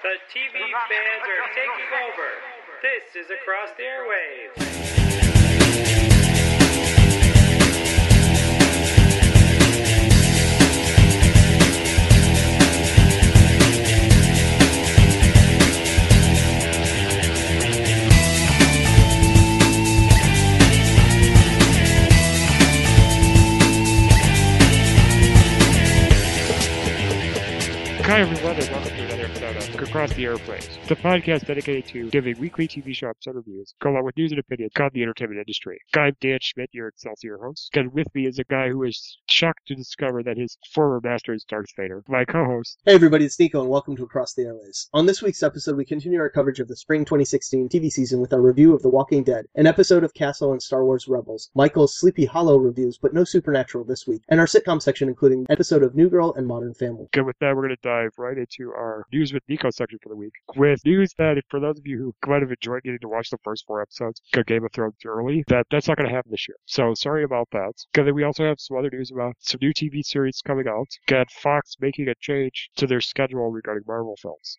The TV fans are taking over. This is Across the Airwaves. Hi and welcome Across the Airwaves, the podcast dedicated to giving weekly TV show episode reviews, go along with news and opinions on the entertainment industry. I'm Dan Schmidt, your Excelsior host, and with me is a guy who is shocked to discover that his former master is Darth Vader, my co-host. Hey everybody, it's Nico and welcome to Across the Airwaves. On this week's episode, we continue our coverage of the spring 2016 TV season with our review of The Walking Dead, an episode of Castle and Star Wars Rebels, Michael's Sleepy Hollow reviews, but no Supernatural this week, and our sitcom section including an episode of New Girl and Modern Family. And with that, we're going to dive right into our news with Nico section for the week, with news that for those of you who might have enjoyed getting to watch the first four episodes of Game of Thrones early, that that's not going to happen this year. So sorry about that. And then we also have some other news about some new TV series coming out, and Fox making a change to their schedule regarding Marvel films.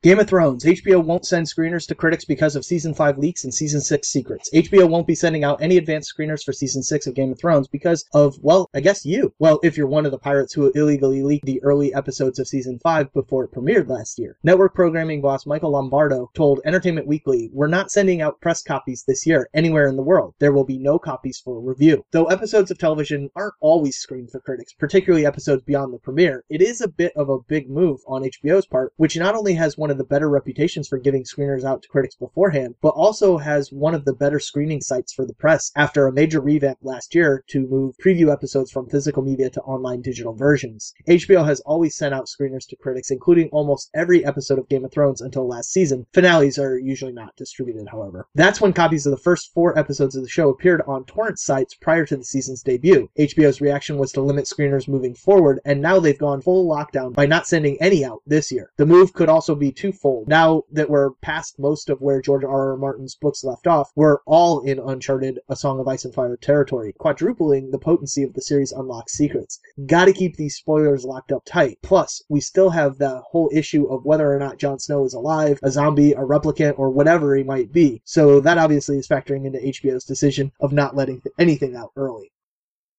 Game of Thrones. HBO won't send screeners to critics because of season 5 leaks and season 6 secrets. HBO won't be sending out any advanced screeners for season 6 of Game of Thrones because of, well, I guess you. Well, if you're one of the pirates who illegally leaked the early episodes of season 5 before it premiered last year. Network programming boss Michael Lombardo told Entertainment Weekly, We're not sending out press copies this year anywhere in the world. There will be no copies for review. Though episodes of television aren't always screened for critics, particularly episodes beyond the premiere, it is a bit of a big move on HBO's part, which not only has one of the better reputations for giving screeners out to critics beforehand, but also has one of the better screening sites for the press after a major revamp last year to move preview episodes from physical media to online digital versions. HBO has always sent out screeners to critics, including almost every episode of Game of Thrones until last season. Finales are usually not distributed, however. That's when copies of the first four episodes of the show appeared on torrent sites prior to the season's debut. HBO's reaction was to limit screeners moving forward, and now they've gone full lockdown by not sending any out this year. The move could also be twofold. Now that we're past most of where George R. R. Martin's books left off, we're all in Uncharted, A Song of Ice and Fire territory, quadrupling the potency of the series' unlocked secrets. Gotta keep these spoilers locked up tight. Plus, we still have the whole issue of whether or not Jon Snow is alive, a zombie, a replicant, or whatever he might be. So that obviously is factoring into HBO's decision of not letting anything out early.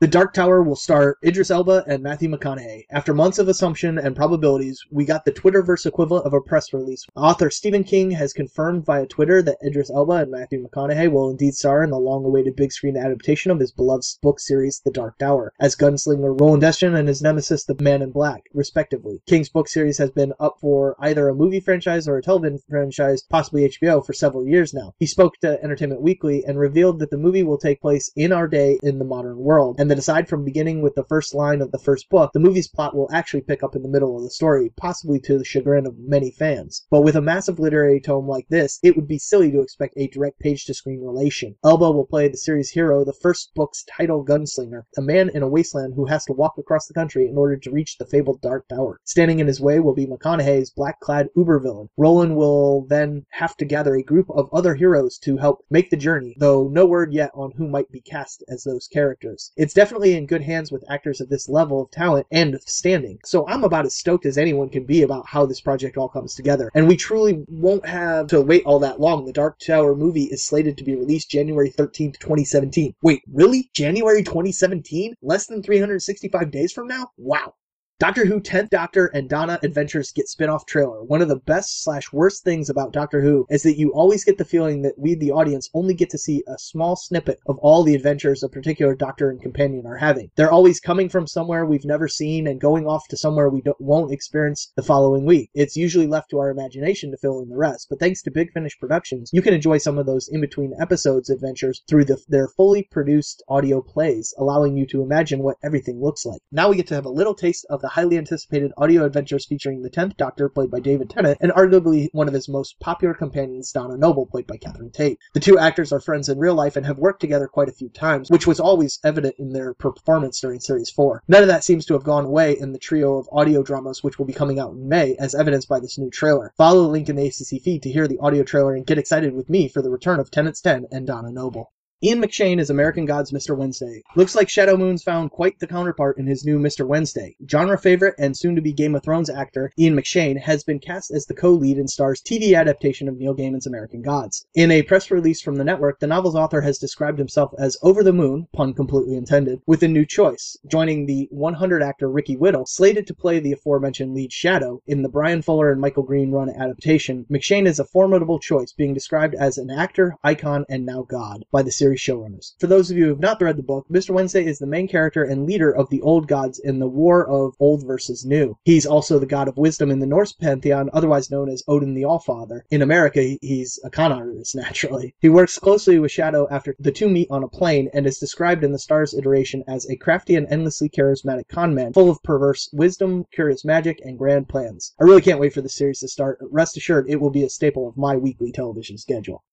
The Dark Tower will star Idris Elba and Matthew McConaughey. After months of assumption and probabilities, we got the Twitterverse equivalent of a press release. Author Stephen King has confirmed via Twitter that Idris Elba and Matthew McConaughey will indeed star in the long-awaited big screen adaptation of his beloved book series, The Dark Tower, as gunslinger Roland Deschain and his nemesis, the Man in Black, respectively. King's book series has been up for either a movie franchise or a television franchise, possibly HBO, for several years now. He spoke to Entertainment Weekly and revealed that the movie will take place in our day in the modern world, and that aside from beginning with the first line of the first book, the movie's plot will actually pick up in the middle of the story, possibly to the chagrin of many fans. But with a massive literary tome like this, it would be silly to expect a direct page to screen relation. Elba will play the series hero, the first book's title gunslinger, a man in a wasteland who has to walk across the country in order to reach the fabled Dark Tower. Standing in his way will be McConaughey's black clad uber villain. Roland will then have to gather a group of other heroes to help make the journey, though no word yet on who might be cast as those characters. It's definitely in good hands with actors of this level of talent and standing. So I'm about as stoked as anyone can be about how this project all comes together. And we truly won't have to wait all that long. The Dark Tower movie is slated to be released January 13th, 2017. Wait, really? January 2017? Less than 365 days from now? Wow. Doctor Who 10th Doctor and Donna Adventures get spin-off trailer. One of the best slash worst things about Doctor Who is that you always get the feeling that we, the audience, only get to see a small snippet of all the adventures a particular Doctor and companion are having. They're always coming from somewhere we've never seen and going off to somewhere we won't experience the following week. It's usually left to our imagination to fill in the rest, but thanks to Big Finish Productions, you can enjoy some of those in-between episodes adventures through the, their fully produced audio plays, allowing you to imagine what everything looks like. Now we get to have a little taste of the the highly anticipated audio adventures featuring the 10th Doctor, played by David Tennant, and arguably one of his most popular companions, Donna Noble, played by Catherine Tate. The two actors are friends in real life and have worked together quite a few times, which was always evident in their performance during Series 4. None of that seems to have gone away in the trio of audio dramas which will be coming out in May, as evidenced by this new trailer. Follow the link in the ACC feed to hear the audio trailer and get excited with me for the return of Tennant's 10 and Donna Noble. Ian McShane is American Gods Mr. Wednesday. Looks like Shadow Moon's found quite the counterpart in his new Mr. Wednesday. Genre favorite and soon to be Game of Thrones actor Ian McShane has been cast as the co-lead in Starz TV adaptation of Neil Gaiman's American Gods. In a press release from the network, the novel's author has described himself as over the moon, pun completely intended, with a new choice, joining the 100 actor Ricky Whittle, slated to play the aforementioned lead Shadow in the Bryan Fuller and Michael Green run adaptation. McShane is a formidable choice, being described as an actor, icon, and now god by the series series showrunners. For those of you who have not read the book, Mr. Wednesday is the main character and leader of the old gods in the war of old versus new. He's also the god of wisdom in the Norse pantheon, otherwise known as Odin the Allfather. In America, he's a con artist, naturally. He works closely with Shadow after the two meet on a plane and is described in the Starz iteration as a crafty and endlessly charismatic con man, full of perverse wisdom, curious magic, and grand plans. I really can't wait for the series to start. Rest assured, it will be a staple of my weekly television schedule.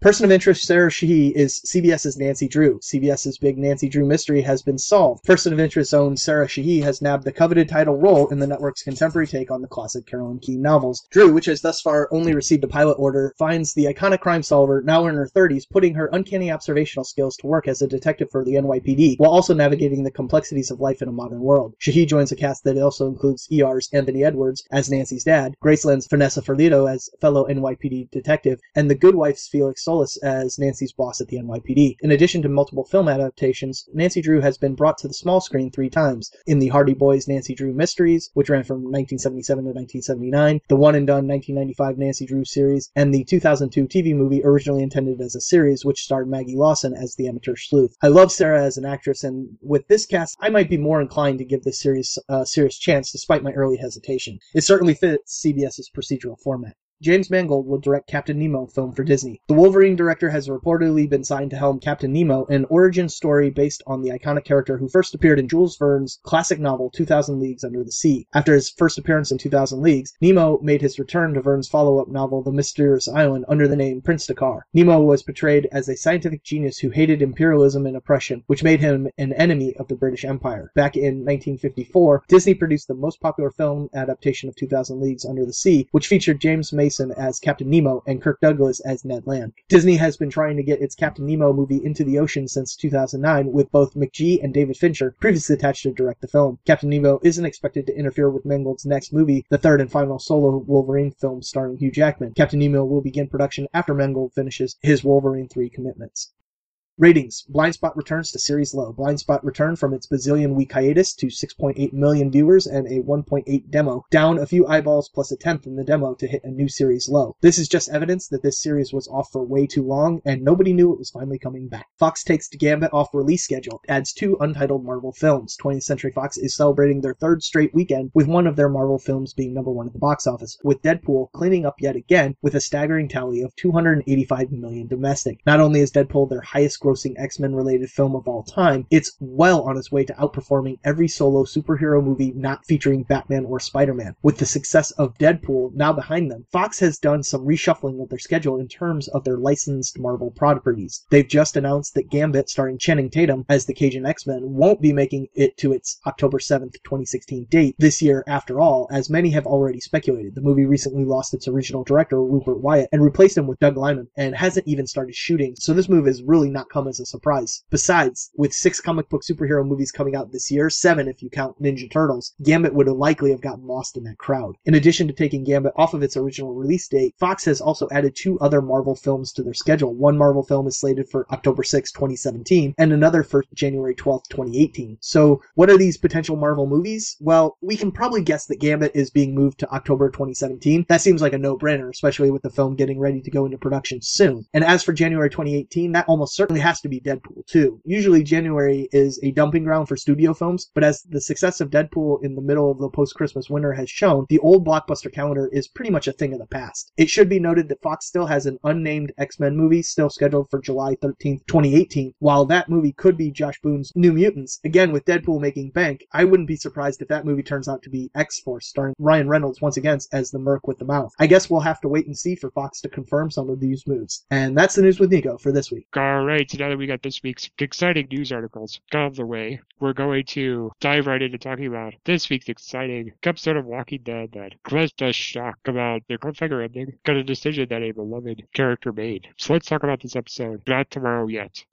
Person of interest Sarah Shahi is CBS's Nancy Drew. CBS's big Nancy Drew mystery has been solved. Person of interest's own Sarah Shahi has nabbed the coveted title role in the network's contemporary take on the classic Carolyn Keene novels. Drew, which has thus far only received a pilot order, finds the iconic crime solver, now in her 30s, putting her uncanny observational skills to work as a detective for the NYPD, while also navigating the complexities of life in a modern world. Shahi joins a cast that also includes ER's Anthony Edwards as Nancy's dad, Graceland's Vanessa Ferlito as fellow NYPD detective, and The Good Wife's Felix Solis as Nancy's boss at the NYPD. In addition to multiple film adaptations, Nancy Drew has been brought to the small screen three times in the Hardy Boys Nancy Drew Mysteries, which ran from 1977 to 1979, the one and done 1995 Nancy Drew series, and the 2002 TV movie originally intended as a series, which starred Maggie Lawson as the amateur sleuth. I love Sarah as an actress, and with this cast, I might be more inclined to give this series a serious chance despite my early hesitation. It certainly fits CBS's procedural format. James Mangold will direct Captain Nemo film for Disney. The Wolverine director has reportedly been signed to helm Captain Nemo, an origin story based on the iconic character who first appeared in Jules Verne's classic novel 2000 Leagues Under the Sea. After his first appearance in 2000 Leagues, Nemo made his return to Verne's follow-up novel The Mysterious Island under the name Prince Dakkar. Nemo was portrayed as a scientific genius who hated imperialism and oppression, which made him an enemy of the British Empire. Back in 1954, Disney produced the most popular film adaptation of 2000 Leagues Under the Sea, which featured James Mason Mason as Captain Nemo and Kirk Douglas as Ned Land. Disney has been trying to get its Captain Nemo movie into the ocean since 2009, with both McG and David Fincher previously attached to direct the film. Captain Nemo isn't expected to interfere with Mangold's next movie, the third and final solo Wolverine film starring Hugh Jackman. Captain Nemo will begin production after Mangold finishes his Wolverine 3 commitments. Ratings. Blindspot returns to series low. Blindspot returned from its bazillion week hiatus to 6.8 million viewers and a 1.8 demo, down a few eyeballs plus a tenth in the demo to hit a new series low. This is just evidence that this series was off for way too long and nobody knew it was finally coming back. Fox takes Gambit off release schedule, adds two untitled Marvel films. 20th Century Fox is celebrating their third straight weekend with one of their Marvel films being number one at the box office, with Deadpool cleaning up yet again with a staggering tally of 285 million domestic. Not only is Deadpool their highest grossing X Men related film of all time, it's well on its way to outperforming every solo superhero movie not featuring Batman or Spider Man. With the success of Deadpool now behind them, Fox has done some reshuffling of their schedule in terms of their licensed Marvel properties. They've just announced that Gambit, starring Channing Tatum as the Cajun X Men, won't be making it to its October 7th, 2016 date this year after all, as many have already speculated. The movie recently lost its original director, Rupert Wyatt, and replaced him with Doug Liman, and hasn't even started shooting, so this move is really not come as a surprise. Besides, with six comic book superhero movies coming out this year, seven if you count Ninja Turtles, Gambit would have likely have gotten lost in that crowd. In addition to taking Gambit off of its original release date, Fox has also added two other Marvel films to their schedule. One Marvel film is slated for October 6, 2017, and another for January 12, 2018. So, what are these potential Marvel movies? Well, we can probably guess that Gambit is being moved to October 2017. That seems like a no-brainer, especially with the film getting ready to go into production soon. And as for January 2018, that almost certainly has to be Deadpool too. Usually January is a dumping ground for studio films, but as the success of Deadpool in the middle of the post-Christmas winter has shown, the old blockbuster calendar is pretty much a thing of the past. It should be noted that Fox still has an unnamed X-Men movie still scheduled for July 13th, 2018. While that movie could be Josh Boone's New Mutants, again with Deadpool making bank, I wouldn't be surprised if that movie turns out to be X-Force starring Ryan Reynolds once again as the Merc with the mouth. I guess we'll have to wait and see for Fox to confirm some of these moves. And that's the news with Nico for this week. All right, now that we got this week's exciting news articles out of the way, we're going to dive right into talking about this week's exciting episode of Walking Dead that caused us shock about their cliffhanger ending, got a decision that a beloved character made. So let's talk about this episode, not tomorrow yet.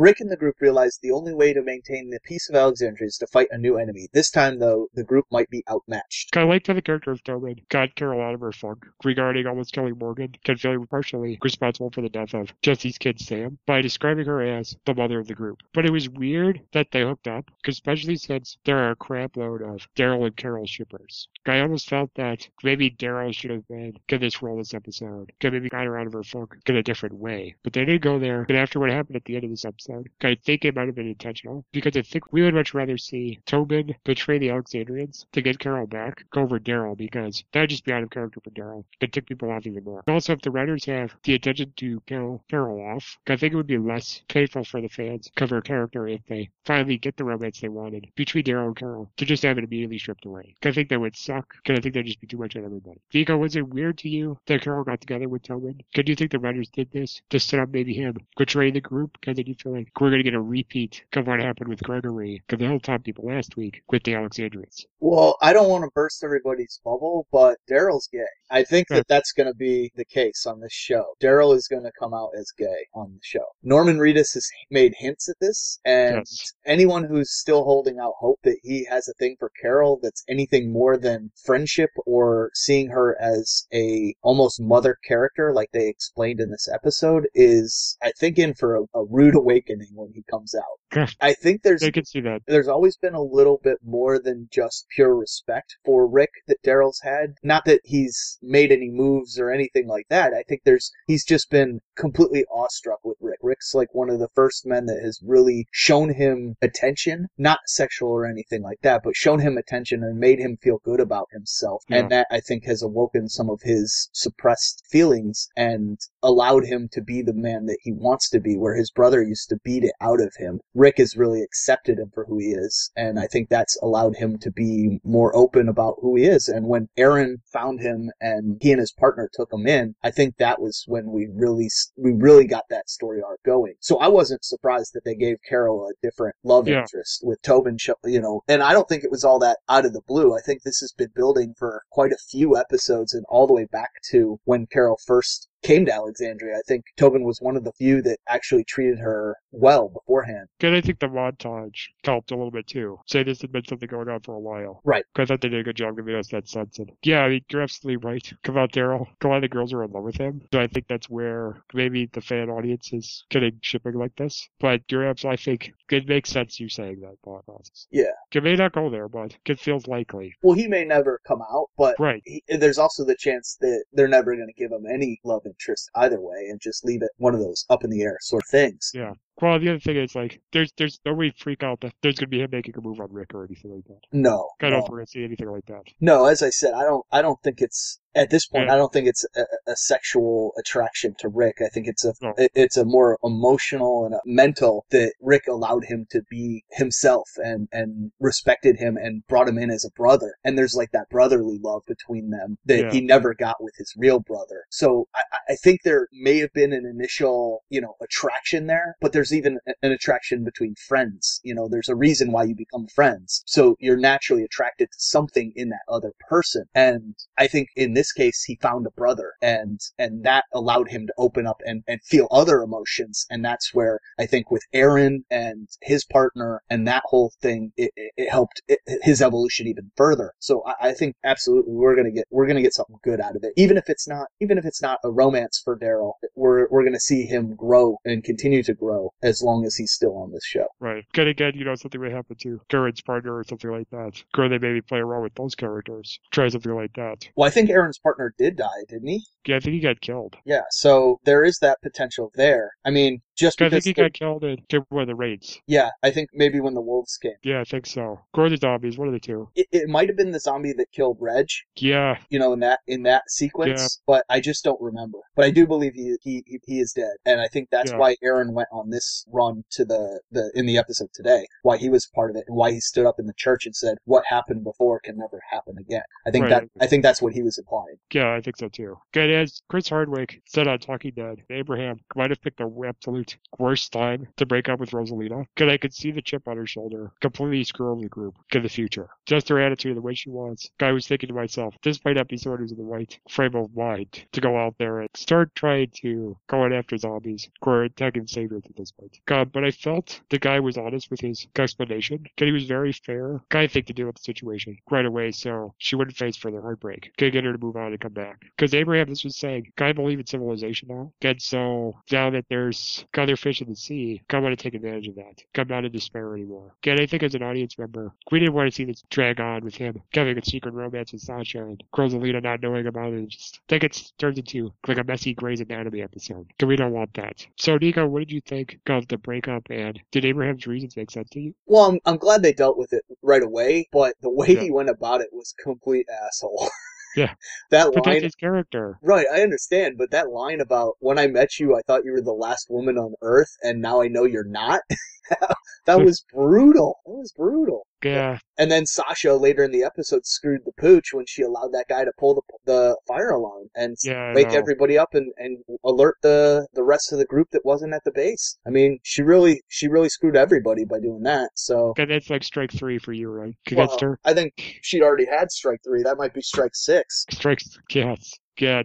Rick and the group realize the only way to maintain the peace of Alexandria is to fight a new enemy. This time, though, the group might be outmatched. I liked how the character of Tobin got Carol out of her funk regarding almost killing Morgan and feeling partially responsible for the death of Jesse's kid Sam by describing her as the mother of the group. But it was weird that they hooked up, especially since there are a crap load of Daryl and Carol shippers. I almost felt that maybe Daryl should have been in this role this episode, could maybe got her out of her funk in a different way. But they didn't go there. And after what happened at the end of this episode, I think it might have been intentional because I think we would much rather see Tobin betray the Alexandrians to get Carol back over Daryl because that'd just be out of character for Daryl. It tick people off even more. Also, if the writers have the intention to kill Carol off, I think it would be less painful for the fans cover her character if they finally get the romance they wanted between Daryl and Carol to just have it immediately stripped away. I think that would suck because I think that'd just be too much on everybody. Nico, was it weird to you that Carol got together with Tobin? Could you think the writers did this to set up maybe him betraying the group? Because did you feel like we're going to get a repeat of what happened with Gregory, because the Hilltop people last week with the Alexandrians? Well, I don't want to burst everybody's bubble, but Daryl's gay. I think that that's going to be the case on this show. Daryl is going to come out as gay on the show. Norman Reedus has made hints at this, and Yes. anyone who's still holding out hope that he has a thing for Carol that's anything more than friendship or seeing her as a almost mother character like they explained in this episode is, I think, in for a, a rude awakening when he comes out. I think there's I can see that. there's always been a little bit more than just pure respect for Rick that Daryl's had. Not that he's made any moves or anything like that. I think there's he's just been completely awestruck with Rick. Rick's like one of the first men that has really shown him attention, not sexual or anything like that, but shown him attention and made him feel good about himself. Yeah. And that I think has awoken some of his suppressed feelings and allowed him to be the man that he wants to be, where his brother used to beat it out of him. Rick has really accepted him for who he is, and I think that's allowed him to be more open about who he is. And when Aaron found him and he and his partner took him in, I think that was when we really we really got that story arc going. So I wasn't surprised that they gave Carol a different love Yeah. interest with Tobin, you know, and I don't think it was all that out of the blue. I think this has been building for quite a few episodes and all the way back to when Carol first came to Alexandria. I think Tobin was one of the few that actually treated her well beforehand. And I think the montage helped a little bit too. Say this had been something going on for a while. Right. Because I thought they did a good job giving us that sense. And yeah, I mean, you're absolutely right. Come on, Daryl. A lot of the girls are in love with him. So I think that's where maybe the fan audience is getting shipping like this. But you're absolutely, I think it makes sense you saying that thought process. Yeah. It may not go there, but it feels likely. Well, he may never come out, but Right. he, there's also the chance that they're never going to give him any love interest either way and just leave it one of those up in the air sort of things. Yeah. Well, the other thing is like, there's there's no way to freak out that there's gonna be him making a move on Rick or anything like that. No, I don't no. think we're gonna see anything like that. No, as I said, I don't. I don't think it's at this point. Yeah. I don't think it's a, a sexual attraction to Rick. I think it's a. No. it- It's a more emotional and a mental that Rick allowed him to be himself and and respected him and brought him in as a brother. And there's like that brotherly love between them that Yeah. he never got with his real brother. So I, I- I think there may have been an initial, you know, attraction there, but there's even an attraction between friends. You know, there's a reason why you become friends. So you're naturally attracted to something in that other person. And I think in this case, he found a brother and, and that allowed him to open up and, and feel other emotions. And that's where I think with Aaron and his partner and that whole thing, it, it, it helped it, his evolution even further. So I, I think absolutely we're going to get, we're to get something good out of it. Even if it's not, even if it's not a romance for Daryl, we're, we're going to see him grow and continue to grow as long as he's still on this show. Right. Again, again, you know, something may happen to Garrett's partner or something like that. Or they maybe play around with those characters. Try something like that. Well, I think Partner did die, didn't he? Yeah, I think he got killed. Yeah, so there is that potential there. I mean, just I because. think he got killed in one of the raids. yeah, I think maybe when the wolves came. Yeah, I think so. Or the zombies, one of the two. It, it might have been the zombie that killed Reg, Yeah, you know, in that in that sequence, yeah. but I just don't remember. But I do believe he he he, he is dead, and I think that's Yeah. why Aaron went on this run to the the in the episode today. Why he was part of it, and why he stood up in the church and said, "What happened before can never happen again." I think Right. that I think that's what he was implying. yeah, I think so too. Good as Chris Hardwick said on Talking Dead, Abraham might have picked the absolute worst time to break up with Rosalina. Because I could see the chip on her shoulder completely screwing the group in the future. Just her attitude, the way she was. I was thinking to myself, this might not be who's in the right frame of mind to go out there and start trying to go in after zombies or attacking saviors at this point. God, but I felt the guy was honest with his explanation. That he was very fair. Guy think to deal with the situation right away so she wouldn't face further heartbreak. Could get her to move on and come back. Because Abraham, this was saying, I believe in civilization now. And so now that there's other fish in the sea, come want and take advantage of that. I'm not in despair anymore. Again, I think as an audience member, we didn't want to see this drag on with him having a secret romance with Sasha and Rosalina not knowing about it. Just I think it's turned into like a messy Grey's Anatomy episode. We don't want that. So Nico, what did you think of the breakup and did Abraham's reasons make sense to you? Well, I'm, I'm glad they dealt with it right away, but the way Yeah. he went about it was complete asshole. Yeah. that Protect line his character. Right, I understand, but that line about when I met you, I thought you were the last woman on earth, and now I know you're not. that was brutal. That was brutal. Yeah. And then Sasha later in the episode screwed the pooch when she allowed that guy to pull the the fire alarm and Yeah. Wake everybody up and, and alert the the rest of the group that wasn't at the base. I mean, she really she really screwed everybody by doing that. So Okay, that's like strike three for you, right? Against well, her. I think she'd already had strike three. That might be strike six. Strikes, yes. Yeah,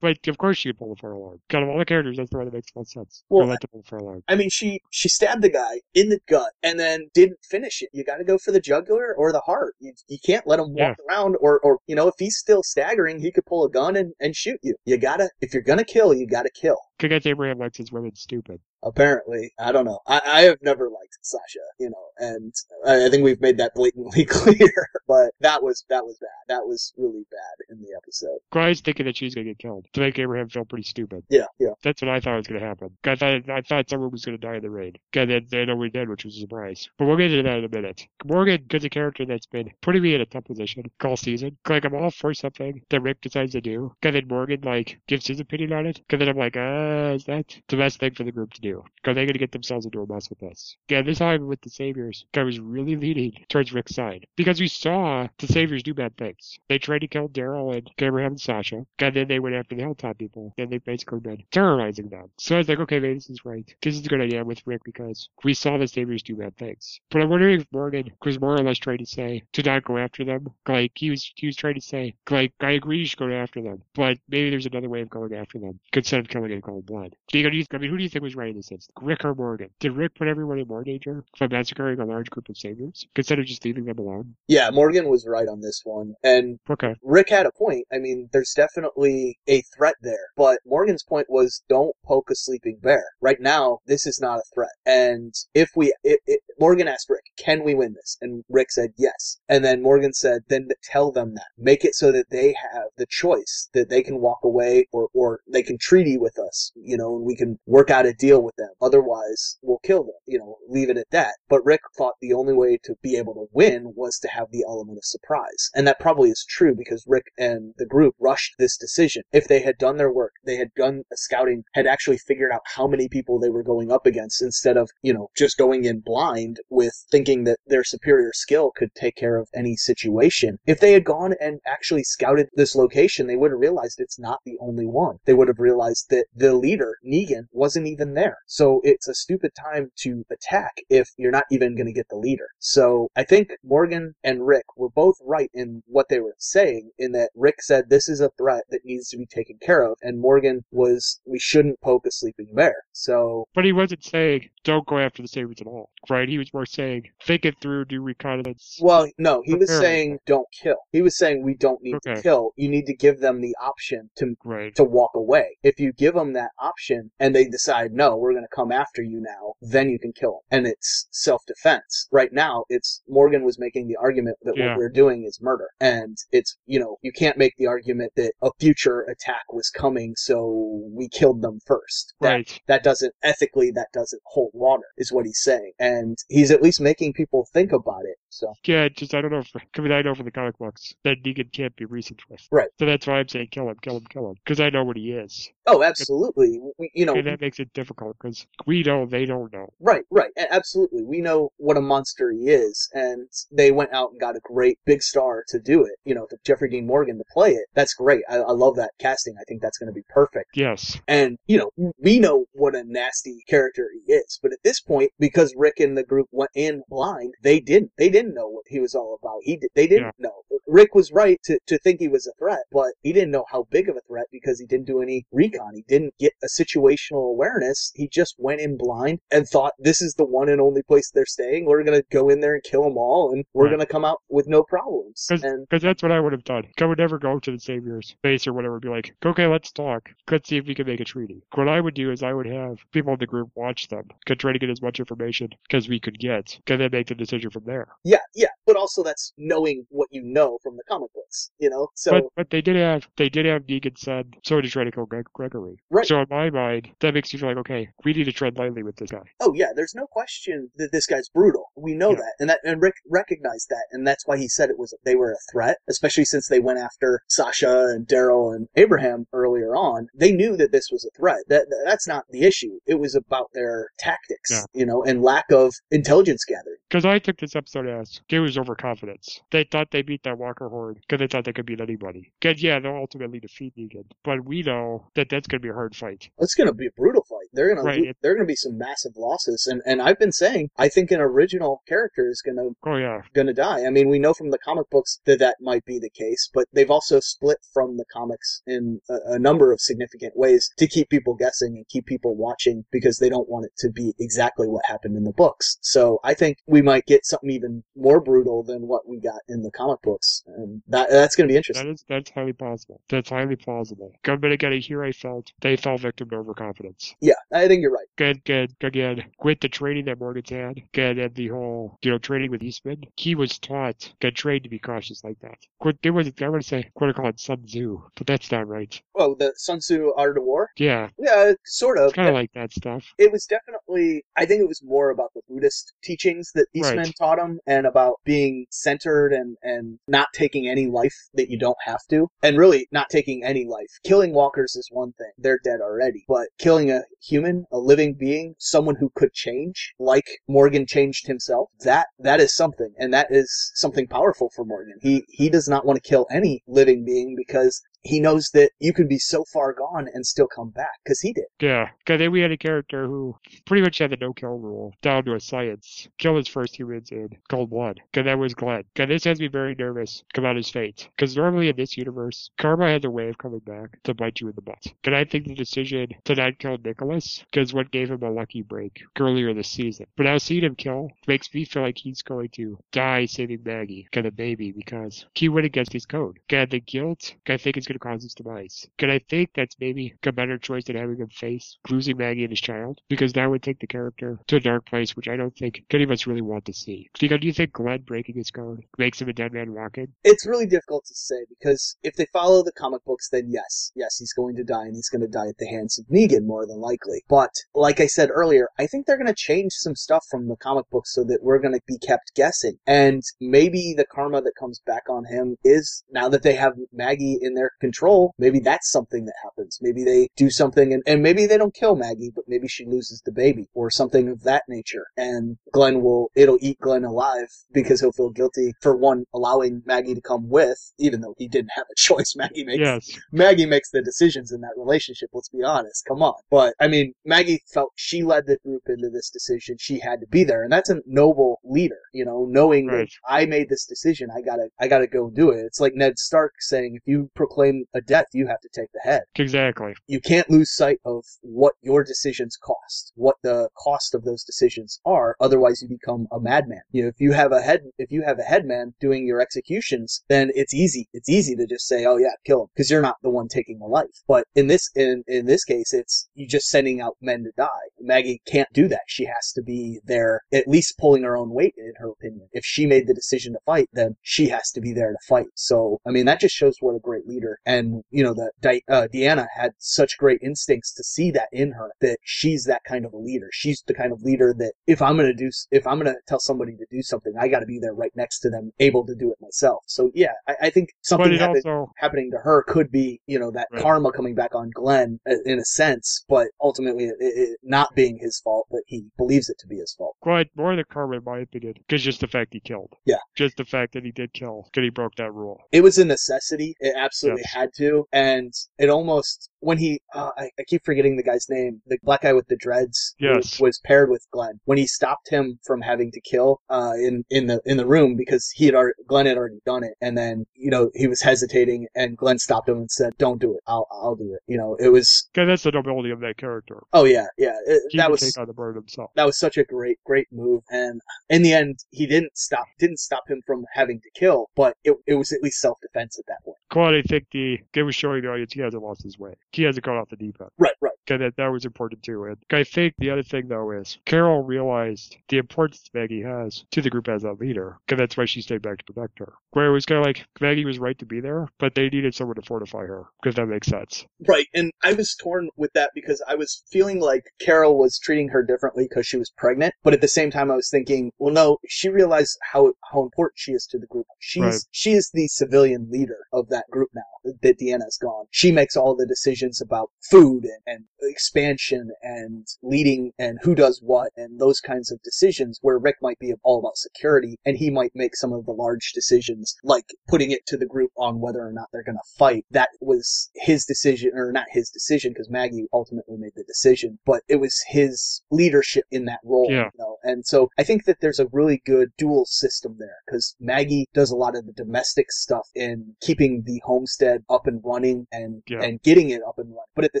but of course she'd pull the fire alarm. Kind of all the characters, that's the one that makes most sense. Well, I like to pull the fire alarm. I mean, she she stabbed the guy in the gut and then didn't finish it. You got to go for the jugular or the heart. You, you can't let him walk around, or or you know, if he's still staggering, he could pull a gun and, and shoot you. You gotta, if you're gonna kill, you gotta kill. Against Abraham likes his women stupid. Apparently, I don't know. I, I have never liked Sasha, you know, and I, I think we've made that blatantly clear. But that was that was bad. That was really bad in the episode. Guy's thinking that she's gonna get killed to make Abraham feel pretty stupid. Yeah, yeah. That's what I thought was gonna happen. I thought I thought someone was gonna die in the raid. And then they know we did, which was a surprise. But we'll get into that in a minute. Morgan is a character that's been putting me in a tough position all season. Like I'm all for something that Rick decides to do. And then Morgan like gives his opinion on it. And then I'm like, uh, is that the best thing for the group to do? Are they gonna get themselves into a mess with this? Yeah, this time with the Saviors, I was really leaning towards Rick's side. Because we saw the Saviors do bad things. They tried to kill Daryl and Abraham and Sasha. And then they went after the Hilltop people. And they've basically been terrorizing them. So I was like, okay, maybe this is right. This is a good idea with Rick because we saw the Saviors do bad things. But I'm wondering if Morgan was more or less trying to say to not go after them. Like he was he was trying to say, like, I agree you should go after them. But maybe there's another way of going after them instead of killing in cold blood. Do you, do you, I mean, who do you think was right in this instance? Rick or Morgan? Did Rick put everyone in more danger by massacring a large group of Saviors instead of just leaving them alone? Yeah, Morgan was right on this one, and Okay. Rick had a point. I mean, there's definitely a threat there. But Morgan's point was don't poke a sleeping bear. Right now, this is not a threat. And if we, it, it, Morgan asked Rick, can we win this? And Rick said yes. And then Morgan said, then tell them that. Make it so that they have the choice that they can walk away or, or they can treaty with us, you know, and we can work out a deal with them. Otherwise, we'll kill them, you know, leave it at that. But Rick thought the only way to be able to win was to have the element of surprise. And that probably is true because Rick and the group rushed this decision. If they had done their work, they had done scouting, had actually figured out how many people they were going up against instead of, you know, just going in blind with thinking that their superior skill could take care of any situation. If they had gone and actually scouted this location, they would have realized it's not the only one. They would have realized that the leader, Negan, wasn't even there. So it's a stupid time to attack if you're not even going to get the leader. So I think Morgan and Rick were both right in what they were saying, in that Rick said this is a threat that needs to be taken care of, and Morgan was we shouldn't poke a sleeping bear. So But he wasn't saying don't go after the Saviors at all, right? He was more saying, think it through, do reconnaissance. Well, no, he was saying don't kill. He was saying we don't need to kill. You need to give them the option to Right. to walk away. If you give them that option and they decide, no, we're going to come after you now, then you can kill them. And it's self-defense. Right now, it's Morgan was making the argument that Yeah. what we're doing is murder. And it's, you know, you can't make the argument that a future attack was coming, so we killed them first. That, Right. that doesn't, ethically, that doesn't hold water, is what he's saying. And he's at least making people think about it. So, Yeah, just I don't know if I mean I know from the comic books that Negan can't be reasoned with. Right. So that's why I'm saying kill him, kill him, kill him, because I know what he is, oh, absolutely. We, you know, and that makes it difficult because we know they don't know. Right, right, absolutely. We know what a monster he is, and they went out and got a great big star to do it. You know, to Jeffrey Dean Morgan to play it. That's great. I, I love that casting. I think that's going to be perfect. Yes. And you know, we know what a nasty character he is, but at this point, because Rick and the group went in blind, they didn't. They didn't know what he was all about. He did, they didn't know. Rick was right to, to think he was a threat, but he didn't know how big of a threat because he didn't do any recon. He didn't get a situational awareness. He just went in blind and thought this is the one and only place they're staying. We're gonna go in there and kill them all, and we're Right. gonna come out with no problems. Because that's what I would have done. I would never go to the Savior's base or whatever and be like, okay, let's talk. Let's see if we can make a treaty. What I would do is I would have people in the group watch them, could try to get as much information as we could get, and then make the decision from there. yeah, yeah, but also that's knowing what you know from the comic books, you know. So but but they did have they did have Negan said so to try to kill Greg, Gregory. Right. So in my mind, that makes you feel like okay, we need to tread lightly with this guy. Oh yeah, there's no question that this guy's brutal. We know Yeah. that, and that and Rick recognized that, and that's why he said it was they were a threat, especially since they went after Sasha and Daryl and Abraham earlier on. They knew that this was a threat. That that- that's not the issue. It was about their tactics, Yeah. you know, and lack of intelligence gathering. Because I took this episode as was overconfidence. They thought they beat that Walker horde because they thought they could beat anybody. Because yeah, they'll ultimately defeat Negan, but we know that that's going to be a hard fight. It's going to be a brutal fight. They're going Right, to are going to be some massive losses, and and I've been saying I think an original character is going to Oh yeah, going to die. I mean, we know from the comic books that that might be the case, but they've also split from the comics in a, a number of significant ways to keep people guessing and keep people watching because they don't want it to be exactly what happened in the books. So I think we might get something even more brutal than what we got in the comic books, and that that's going to be interesting. that is that's highly possible. That's highly plausible. But again, here I felt they fell victim to overconfidence. Yeah, I think you're right. Good, good, again, with the training that Morgan's had, again, and the whole, you know, training with Eastman, he was taught, got trained to be cautious like that. Quote, there was, I want to say, quote unquote, Sun Tzu, but that's not right. Oh, the Sun Tzu Art of War. Yeah, Yeah, sort of. kind of like that stuff. it was definitely i think it was more about the buddhist teachings that eastman Right. taught him and about being centered and and not taking any life that you don't have to. And really not taking any life. Killing walkers is one thing. They're dead already. But killing a human a living being someone who could change like morgan changed himself that that is something. And that is something powerful for morgan. He he does not want to kill any living being because he knows that you can be so far gone and still come back because he did Yeah, because then we had a character who pretty much had the no-kill rule down to a science. Kill his first humans in cold blood. Because that was Glenn. Because this has me very nervous about his fate. Because normally in this universe, karma has a way of coming back to bite you in the butt. And I think the decision to not kill Nicholas because what gave him a lucky break earlier this season. But now seeing him kill makes me feel like he's going to die saving Maggie, kind of baby, because he went against his code. God, the guilt, I think it's going to cause his demise. Can I think that's maybe a better choice than having him face losing Maggie and his child? Because that would take the character to a dark place, which I don't think any of us really want to see. Because do you think Glenn breaking his code makes him a dead man walking? it's really difficult to say because if they follow the comic books, then yes, yes, he's going to die and he's going to die at the hands of Negan more than likely. But like I said earlier, I think they're going to change some stuff from the comic books so that we're going to be kept guessing. And maybe the karma that comes back on him is now that they have Maggie in their control, maybe that's something that happens. Maybe they do something and, and maybe they don't kill Maggie, but maybe she loses the baby or something of that nature. And Glenn will, it'll eat Glenn alive because he'll feel guilty for one, allowing Maggie to come with, even though he didn't have a choice. Maggie makes, Yes. Maggie makes the decisions in that relationship. Let's be honest. Come on. But I mean, Maggie felt she led the group into this decision. She had to be there. And that's a noble leader, you know, knowing Right. that I made this decision. I gotta, I gotta go do it. It's like Ned Stark saying, if you proclaim claim a death, you have to take the head. Exactly. You can't lose sight of what your decisions cost, what the cost of those decisions are. Otherwise, you become a madman. You know, if you have a head, if you have a headman doing your executions, then it's easy. It's easy to just say, "Oh yeah, kill him," because you're not the one taking the life. But in this, in in this case, it's you just sending out men to die. Maggie can't do that. She has to be there, at least pulling her own weight, in her opinion. If she made the decision to fight, then she has to be there to fight. So, I mean, that just shows what a great leader. And, you know, that Di- uh, Deanna had such great instincts to see that in her, that she's that kind of a leader. She's the kind of leader that if I'm going to do, if I'm going to tell somebody to do something, I got to be there right next to them, able to do it myself. So, yeah, I, I think something it happened also happening to her could be, you know, that Right. karma coming back on Glenn uh, in a sense, but ultimately it, it not being his fault, but he believes it to be his fault. quite more than karma in my opinion. Because just the fact he killed. Yeah. Just the fact that he did kill. Because he broke that rule. It was a necessity. It absolutely. Had to. And it almost, when he, uh, I, I keep forgetting the guy's name, the black guy with the dreads Yes. was paired with Glenn. When he stopped him from having to kill, uh, in, in the, in the room because he had already, Glenn had already done it. And then, you know, he was hesitating and Glenn stopped him and said, don't do it. I'll, I'll do it. You know, it was, Because that's the nobility of that character. oh yeah, yeah. It, that was, take on the burden himself. that was such a great great move and in the end he didn't stop didn't stop him from having to kill but it, it was at least self-defense at that point Quite, I think the they were showing the audience he hasn't lost his way. He hasn't gone off the deep end. right right Okay, that, that was important too. And I think the other thing though is Carol realized the importance Maggie has to the group as a leader. Because that's why she stayed back to protect her. Where it was kind of like Maggie was right to be there, but they needed someone to fortify her. Because that makes sense. right and i was torn with that because i was feeling like carol was treating her differently because she was pregnant but at the same time i was thinking well no she realized how how important she is to the group she's Right. she is the civilian leader of that group now that deanna's gone she makes all the decisions about food and, and expansion and leading and who does what and those kinds of decisions where rick might be all about security and he might make some of the large decisions like putting it to the group on whether or not they're going to fight that was his decision or not his decision because maggie ultimately made the decision but it was his leadership in that role Yeah. you know and so i think that there's a really good dual system there because maggie does a lot of the domestic stuff in keeping the homestead up and running and Yeah. and getting it up and running but at the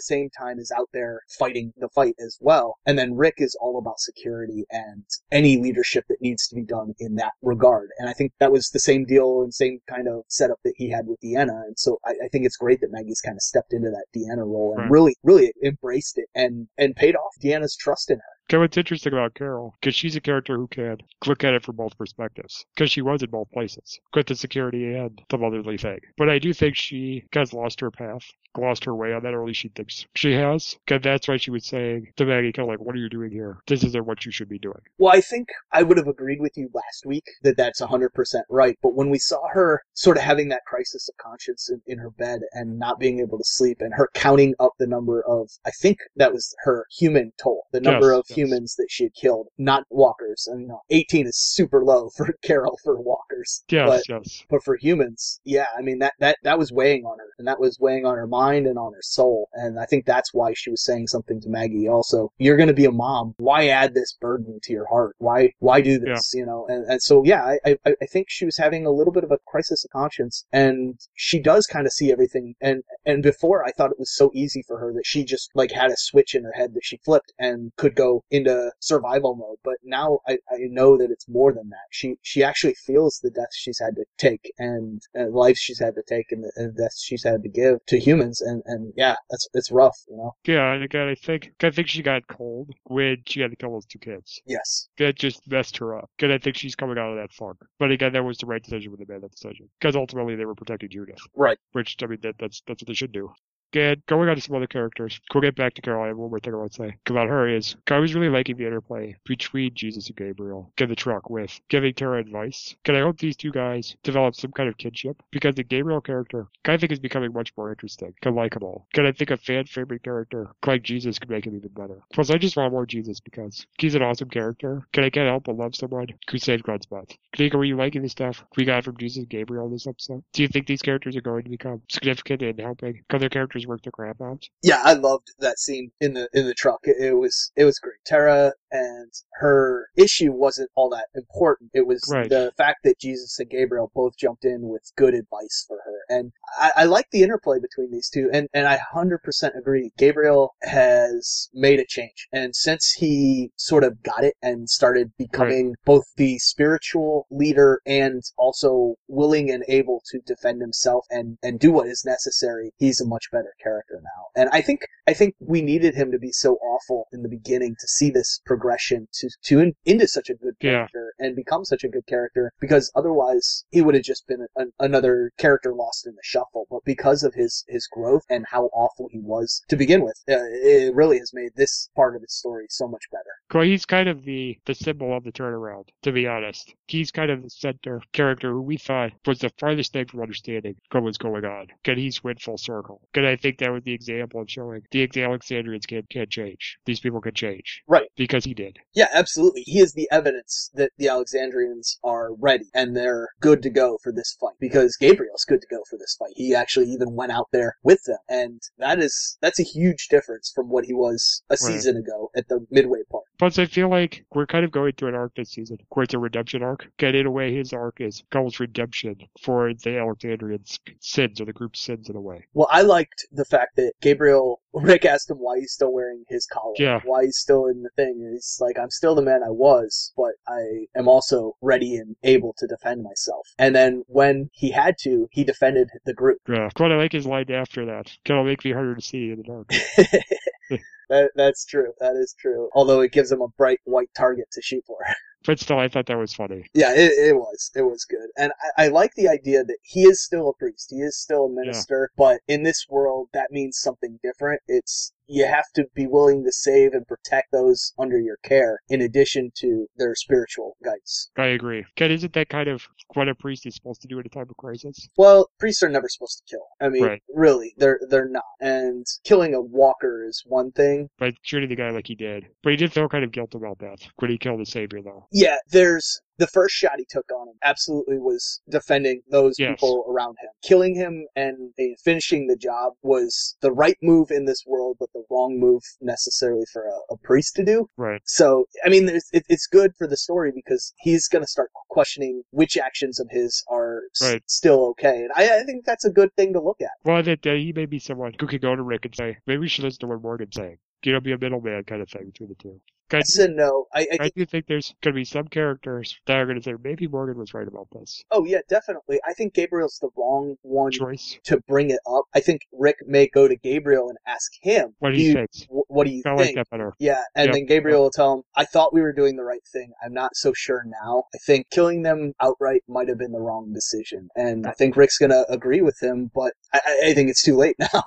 same time is out there fighting the fight as well. And then rick is all about security and any leadership that needs to be done in that regard. And i think that was the same deal and same kind of setup that he had with deanna. And so i, I think it's great that maggie's kind of stepped into that deanna role and Right. really really embraced it and and paid off deanna's trust in her Okay, what's interesting about Carol, because she's a character who can look at it from both perspectives, because she was in both places, with the security and the motherly thing. But I do think she has lost her path, lost her way on that, or at least she thinks she has. Because that's why she was saying to Maggie, kind of like, what are you doing here? This isn't what you should be doing. Well, I think I would have agreed with you last week that that's 100% right. But when we saw her sort of having that crisis of conscience in, in her bed and not being able to sleep and her counting up the number of, I think that was her human toll, the number Yes, of. Humans that she had killed, not walkers. I mean, no, 18 is super low for Carol for walkers. Yes, But yes. but for humans, yeah, I mean that that that was weighing on her, and that was weighing on her mind and on her soul, and I think that's why she was saying something to Maggie. Also, you're going to be a mom. Why add this burden to your heart? Why why do this? You know, and and so yeah, I I, I think she was having a little bit of a crisis of conscience, and she does kind of see everything. And and before, I thought it was so easy for her that she just like had a switch in her head that she flipped and could go into survival mode. But now I, I know that it's more than that. She she actually feels the death she's had to take and, and lives she's had to take and the, and the deaths she's had to give to humans. And, and yeah, that's it's rough, you know. Yeah, and again, I think I think she got cold when she had to kill those two kids. Yes. That just messed her up. Because I think she's coming out of that funk. But again, that was the right decision when they made that decision. Because ultimately they were protecting Judith. Right. Which, I mean, that, that's that's what they should do. Again, going on to some other characters. We'll get back to Carol. I have one more thing I want to say about her is I was really liking the interplay between Jesus and Gabriel. Get the truck with giving Tara advice. Can I hope these two guys develop some kind of kinship? Because the Gabriel character, I think, is becoming much more interesting and likable. Can I think a fan favorite character like Jesus could make it even better? Plus, I just want more Jesus because he's an awesome character. Can I can't help but love someone who saved God's butt? Kanika, were you liking the stuff we got from Jesus and Gabriel in this episode? Do you think these characters are going to become significant in helping other characters work their crap out? Yeah, I loved that scene in the in the truck. It, it was it was great. Tara and her issue wasn't all that important. It was Right. the fact that Jesus and Gabriel both jumped in with good advice for her, And I, I like the interplay between these two. And, and I 100% agree. Gabriel has made a change. And since he sort of got it and started becoming both the spiritual leader and also willing and able to defend himself and, and do what is necessary, he's a much better character now. And I think, I think we needed him to be so awful in the beginning to see this progression to, to in, into such a good Yeah. character and become such a good character because otherwise he would have just been an, another character lost in the shuffle. But because of his, his growth and how awful he was to begin with, uh, it really has made this part of his story so much better. Well, he's kind of the, the symbol of the turnaround, to be honest. He's kind of the center character who we thought was the farthest thing from understanding what was going on. And he's went full circle. And I think that was the example of showing the Alexandrians can, can change. These people can change. Right. Because he did. Yeah, absolutely. He is the evidence that the Alexandrians are ready and they're good to go for this fight because Gabriel's good to go for this fight. He actually even went out there with them. And that is, that's a huge difference from what he was a season ago at the midway part. Plus, I feel like we're kind of going through an arc this season where it's a redemption arc. And in a way, his arc is Gull's redemption for the Alexandrians' sins or the group's sins in a way. Well, I liked the fact that Gabriel, Rick asked him why he's still wearing his collar, Yeah. why he's still in the thing. And he's like, I'm still the man I was, but I am also ready and able to defend myself. And then when he had to, he defended the group. Yeah. But I like his line after that. It'll make me harder to see in the dark. that, that's true. That is true. Although it gives him a bright white target to shoot for. But still, I thought that was funny. Yeah, it, it was. It was good. And I, I like the idea that he is still a priest. He is still a minister, but in this world, that means something different. It's, you have to be willing to save and protect those under your care in addition to their spiritual guides. I agree. Ken, isn't that kind of what a priest is supposed to do in a time of crisis? Well, priests are never supposed to kill. I mean, Right. really, they're, they're not. And killing a walker is one thing. But shooting the guy like he did. But he did feel kind of guilt about that when he killed his savior, though. Yeah, there's the first shot he took on him absolutely was defending those Yes. people around him. Killing him and finishing the job was the right move in this world, but the wrong move necessarily for a, a priest to do. Right. So, I mean, there's, it, it's good for the story because he's going to start questioning which actions of his are s- Right. still okay. And I, I think that's a good thing to look at. Well, that uh, he may be someone who could go to Rick and say, maybe we should listen to what Morgan's saying. You know, be a middleman kind of thing between the two. I, Yes and no. I, I I do think there's going to be some characters that are going to say, maybe Morgan was right about this. oh yeah, definitely. I think Gabriel's the wrong one Choice. to bring it up. I think Rick may go to Gabriel and ask him, What do "Do you think? what do you I like that better. Yeah, and Yep. then Gabriel will tell him, I thought we were doing the right thing. I'm not so sure now. I think killing them outright might have been the wrong decision. And I think Rick's going to agree with him, but I- I think it's too late now.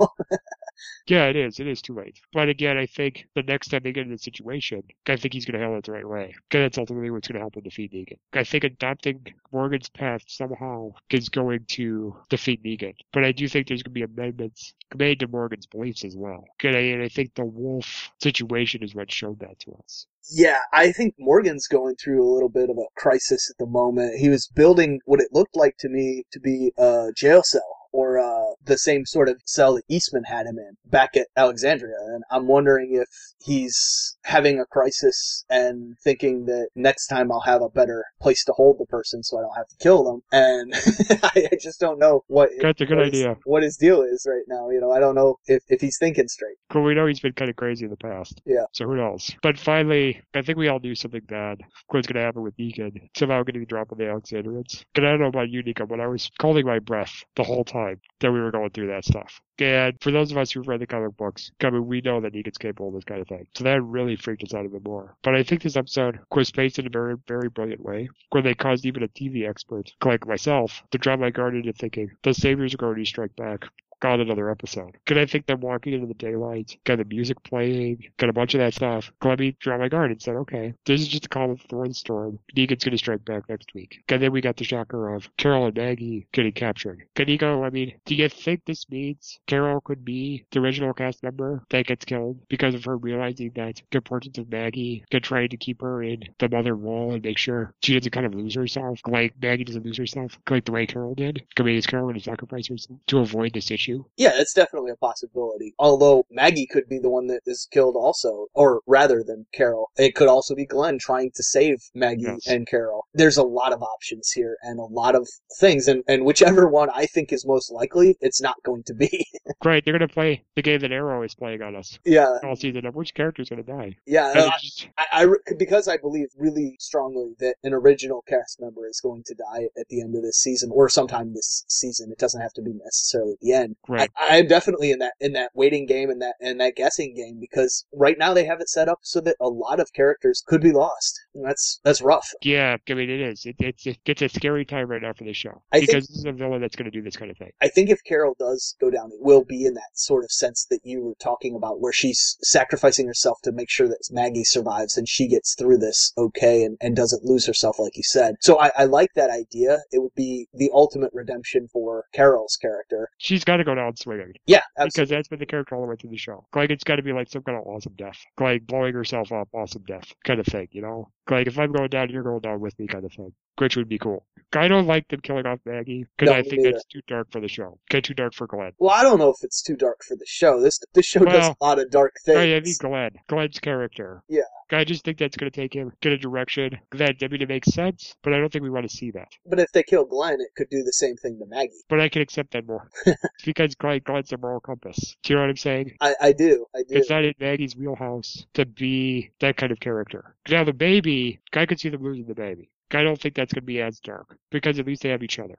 Yeah, it is. It is too late. But again, I think the next time they get in the situation, I think he's going to handle it the right way. Because that's ultimately what's going to help him defeat Negan. I think adopting Morgan's path somehow is going to defeat Negan. But I do think there's going to be amendments made to Morgan's beliefs as well. And I, and I think the wolf situation is what showed that to us. yeah, I think Morgan's going through a little bit of a crisis at the moment. He was building what it looked like to me to be a jail cell. Or uh, the same sort of cell that Eastman had him in back at Alexandria, and I'm wondering if he's having a crisis and thinking that next time I'll have a better place to hold the person, so I don't have to kill them. And I, I just don't know what That's a good what his- idea. what his deal is right now. You know, I don't know if, if he's thinking straight. Well, we know he's been kind of crazy in the past. Yeah. So who knows? But finally, I think we all knew something bad was going to happen with Negan. Somehow going to be dropping the Alexandrians. And I don't know about you, Nico, but I was holding my breath the whole time that we were going through that stuff. And for those of us who've read the comic books, I mean, we know that Negan's capable of this kind of thing. So that really freaked us out even more. But I think this episode was paced in a very, very brilliant way, where they caused even a TV expert like myself to drop my guard into thinking the Saviors are going to strike back got another episode. Could I think them walking into the daylight, got the music playing, got a bunch of that stuff. Let me draw my guard and said, okay, this is just a of the storm. Negan's gonna strike back next week. And then we got the shocker of Carol and Maggie getting captured. Can you go, I mean, do you think this means Carol could be the original cast member that gets killed because of her realizing that the importance of Maggie and trying to keep her in the mother role and make sure she doesn't kind of lose herself, like Maggie doesn't lose herself, like the way Carol did? I mean, is Carol gonna sacrifice herself to avoid this issue? Issue. Yeah, it's definitely a possibility. Although Maggie could be the one that is killed also, or rather than Carol. It could also be Glenn trying to save Maggie Yes. and Carol. There's a lot of options here and a lot of things, and, and whichever one I think is most likely, it's not going to be. Great, they're gonna play the game that Arrow is playing on us yeah, all season of which character's gonna die. yeah. And uh, just- I, I because I believe really strongly that an original cast member is going to die at the end of this season or sometime this season. It doesn't have to be necessarily at the end. Right. I, I'm definitely in that in that waiting game and that and that guessing game because right now they have it set up so that a lot of characters could be lost. And that's that's rough. yeah, I mean it is. It, it's it gets a scary time right now for the show I think- because this is a villain that's gonna do this kind of thing. I think if Carol does go down, it will be in that sort of sense that you were talking about, where she's sacrificing herself to make sure that Maggie survives and she gets through this okay and, and doesn't lose herself, like you said. So I, I like that idea. It would be the ultimate redemption for Carol's character. She's got to go down swinging Yeah, absolutely. because that's been the character all the way through the show. Like it's got to be like some kind of awesome death, like blowing herself up, awesome death kind of thing, you know? Like if I'm going down, you're going down with me, kind of thing. Which would be cool. I don't like them killing off Maggie because No, I think that's too dark for the show. Get too dark for Glenn. Well, I don't know if it's too dark for the show. This this show does a lot of dark Oh, things. yeah, I mean Glenn. Glenn's character. Yeah. I just think that's going to take him, get a direction that, I mean, it makes sense, but I don't think we want to see that. But if they kill Glenn, it could do the same thing to Maggie. But I can accept that more. it's because Glenn, Glenn's a moral compass. Do you know what I'm saying? I, I do. I do. It's not in Maggie's wheelhouse to be that kind of character. Now, the baby, I could see them losing the baby. I don't think that's going to be as dark because at least they have each other.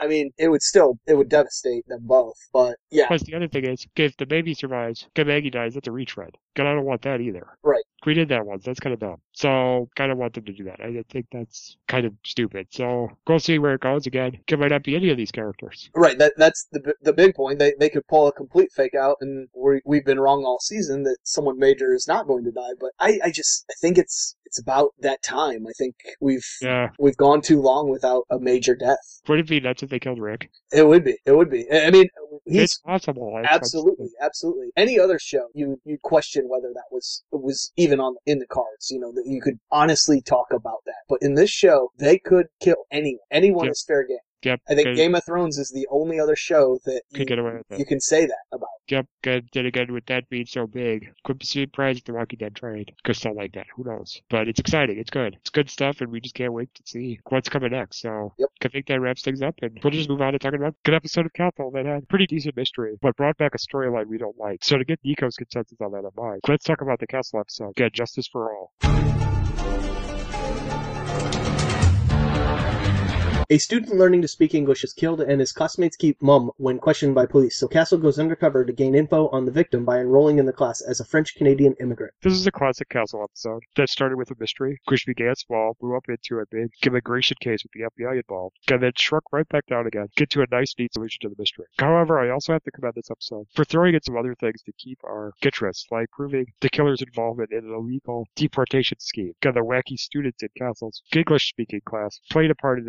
I mean, it would still it would devastate them both. But yeah, Plus, the other thing is, if the baby survives, if Maggie dies, that's a retread. And I don't want that either. Right. We did that once. That's kind of dumb. So, kind of want them to do that. I think that's kind of stupid. So, we'll see where it goes again. It might not be any of these characters. Right, that that's the the big point. They they could pull a complete fake out, and we we've been wrong all season that someone major is not going to die. But I I just I think it's it's about that time. I think we've Yeah. we've gone too long without a major death. Would it be nuts if they killed Rick? It would be. It would be. I mean, he's it's possible. It's- absolutely, absolutely. Any other show, you you'd question whether that was was even on in the cards. You know that you could honestly talk about that. But in this show, they could kill anyone. Anyone Yep. is fair game. Yep. I think. Game of Thrones is the only other show that could you, get away with it. you can say that about. Yep, good. Then again, with that being so big, could be surprised if The Walking Dead trade. Could still like that. Who knows? But it's exciting. It's good. It's good stuff, and we just can't wait to see what's coming next. So Yep. I think that wraps things up, and we'll just move on to talking about a good episode of Castle that had pretty decent mystery, but brought back a storyline we don't like. So to get Nico's consensus on that in mind, let's talk about the Castle episode. Get Justice for All. A student learning to speak English is killed and his classmates keep mum when questioned by police, so Castle goes undercover to gain info on the victim by enrolling in the class as a French Canadian immigrant. This is a classic Castle episode that started with a mystery, which began small, grew up into a big immigration case with the FBI involved, and then shrunk right back down again, get to a nice, neat solution to the mystery. However, I also have to commend this episode for throwing in some other things to keep our interest, like proving the killer's involvement in an illegal deportation scheme, and the wacky students in Castle's English-speaking class played a part in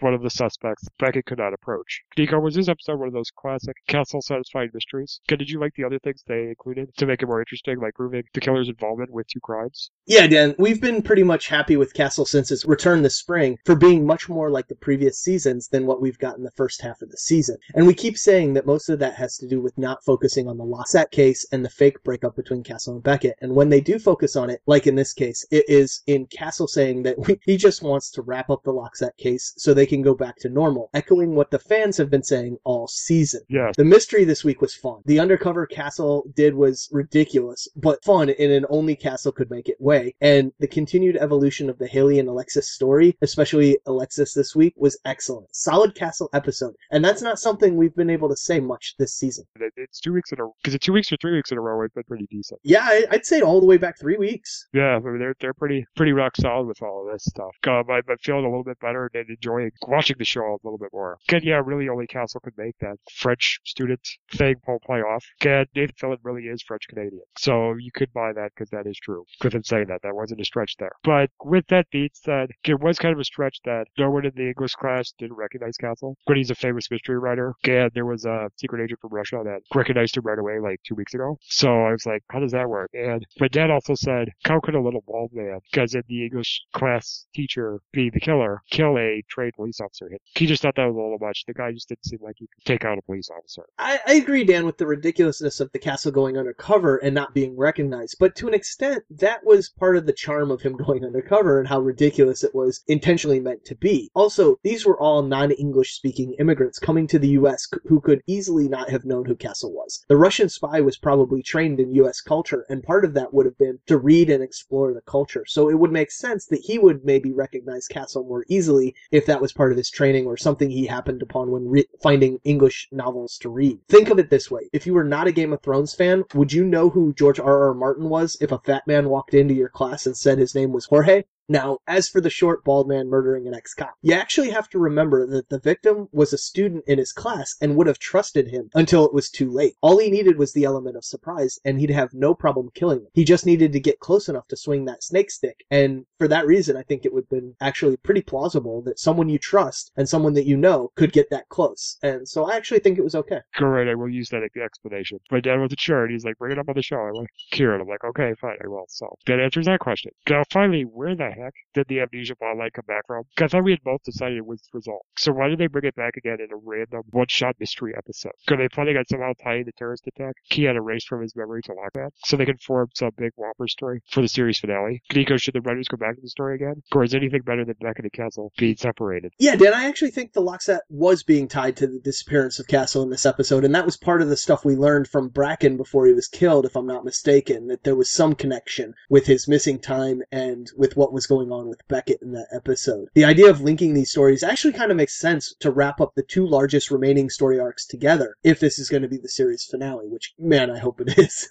one of the suspects Beckett could not approach. Nico, was this episode one of those classic Castle-satisfying mysteries? Did you like the other things they included to make it more interesting, like proving the killer's involvement with two crimes? Yeah, Dan, we've been pretty much happy with Castle since its return this spring for being much more like the previous seasons than what we've gotten in the first half of the season. And we keep saying that most of that has to do with not focusing on the LokSat case and the fake breakup between Castle and Beckett. And when they do focus on it, like in this case, it is in Castle saying that we, he just wants to wrap up the LokSat case so they can go back to normal, echoing what the fans have been saying all season. Yes. The mystery this week was fun. The undercover castle did was ridiculous, but fun in an only castle could make it way. And the continued evolution of the Hayley and Alexis story, especially Alexis this week, was excellent. Solid castle episode. And that's not something we've been able to say much this season. It's two weeks in a because it's two weeks or three weeks in a row. It's been pretty decent. Yeah, I'd say all the way back three weeks. Yeah, they're they're pretty pretty rock solid with all of this stuff. Um, I'm, I'm feeling a little bit better and enjoying watching the show a little bit more. Again, yeah, really only Castle could make that French student thing pull play off. Again, Nathan Fillion really is French Canadian, so you could buy that because that is true. Him saying that, that wasn't a stretch there. But with that being said, it was kind of a stretch that no one in the English class didn't recognize Castle, but he's a famous mystery writer. And there was a secret agent from Russia that recognized him right away, like two weeks ago. So I was like, how does that work? And my dad also said, how could a little bald man, because in the English class teacher be the killer, kill a trained trained police officer hit. He just thought that was a little much. The guy just didn't seem like he could take out a police officer. I, I agree, Dan, with the ridiculousness of the castle going undercover and not being recognized. But to an extent, that was part of the charm of him going undercover and how ridiculous it was intentionally meant to be. Also, these were all non-English speaking immigrants coming to the U.S. who could easily not have known who Castle was. The Russian spy was probably trained in U.S. culture, and part of that would have been to read and explore the culture. So it would make sense that he would maybe recognize Castle more easily if that was part of his training or something he happened upon when re- finding English novels to read. Think of it this way. If you were not a Game of Thrones fan, would you know who George R. R. Martin was if a fat man walked into your class and said his name was Jorge? Now, as for the short bald man murdering an ex-cop, you actually have to remember that the victim was a student in his class and would have trusted him until it was too late. All he needed was the element of surprise and he'd have no problem killing him. He just needed to get close enough to swing that snake stick. And for that reason, I think it would have been actually pretty plausible that someone you trust and someone that you know could get that close. And so I actually think it was okay. Great, I will use that explanation. My dad wasn't sure, and he's like, bring it up on the show. I like, it. I'm like, okay, fine, I will. So that answers that question. Now, finally, where the heck did the amnesia botlight come back from? 'Cause I had both decided it was resolved. So why did they bring it back again in a random one-shot mystery episode? Are they planning on somehow tying the terrorist attack? Had erased from his memory to lock that, so they can form some big whopper story for the series finale. Nico, should the writers go back to the story again? Or is anything better than Beckett and the Castle being separated? Yeah, Dan, I actually think the LokSat was being tied to the disappearance of Castle in this episode, and that was part of the stuff we learned from Bracken before he was killed, if I'm not mistaken, that there was some connection with his missing time and with what was going on with Beckett in that episode. The idea of linking these stories actually kind of makes sense to wrap up the two largest remaining story arcs together, if this is going to be the series finale, which, man, I hope it is.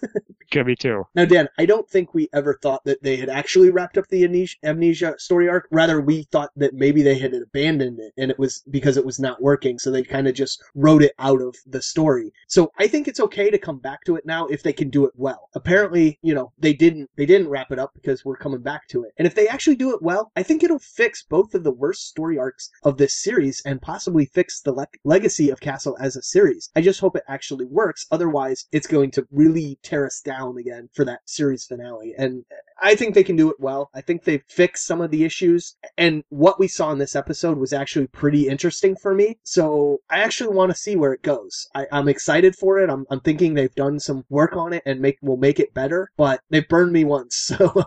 Get me too. Now, Dan, I don't think we ever thought that they had actually wrapped up the amnesia, amnesia story arc. Rather, we thought that maybe they had abandoned it and it was because it was not working. So they kind of just wrote it out of the story. So I think it's okay to come back to it now if they can do it well. Apparently, you know, they didn't, they didn't wrap it up because we're coming back to it. And if they actually do it well, I think it'll fix both of the worst story arcs of this series and possibly fix the le- legacy of Castle as a series. I just hope it actually works. Otherwise, it's going to really tear us down again for that series finale. And I think they can do it well. I think they've fixed some of the issues. And what we saw in this episode was actually pretty interesting for me. So I actually want to see where it goes. I, I'm excited for it. I'm, I'm thinking they've done some work on it and make will make it better. But they've burned me once, so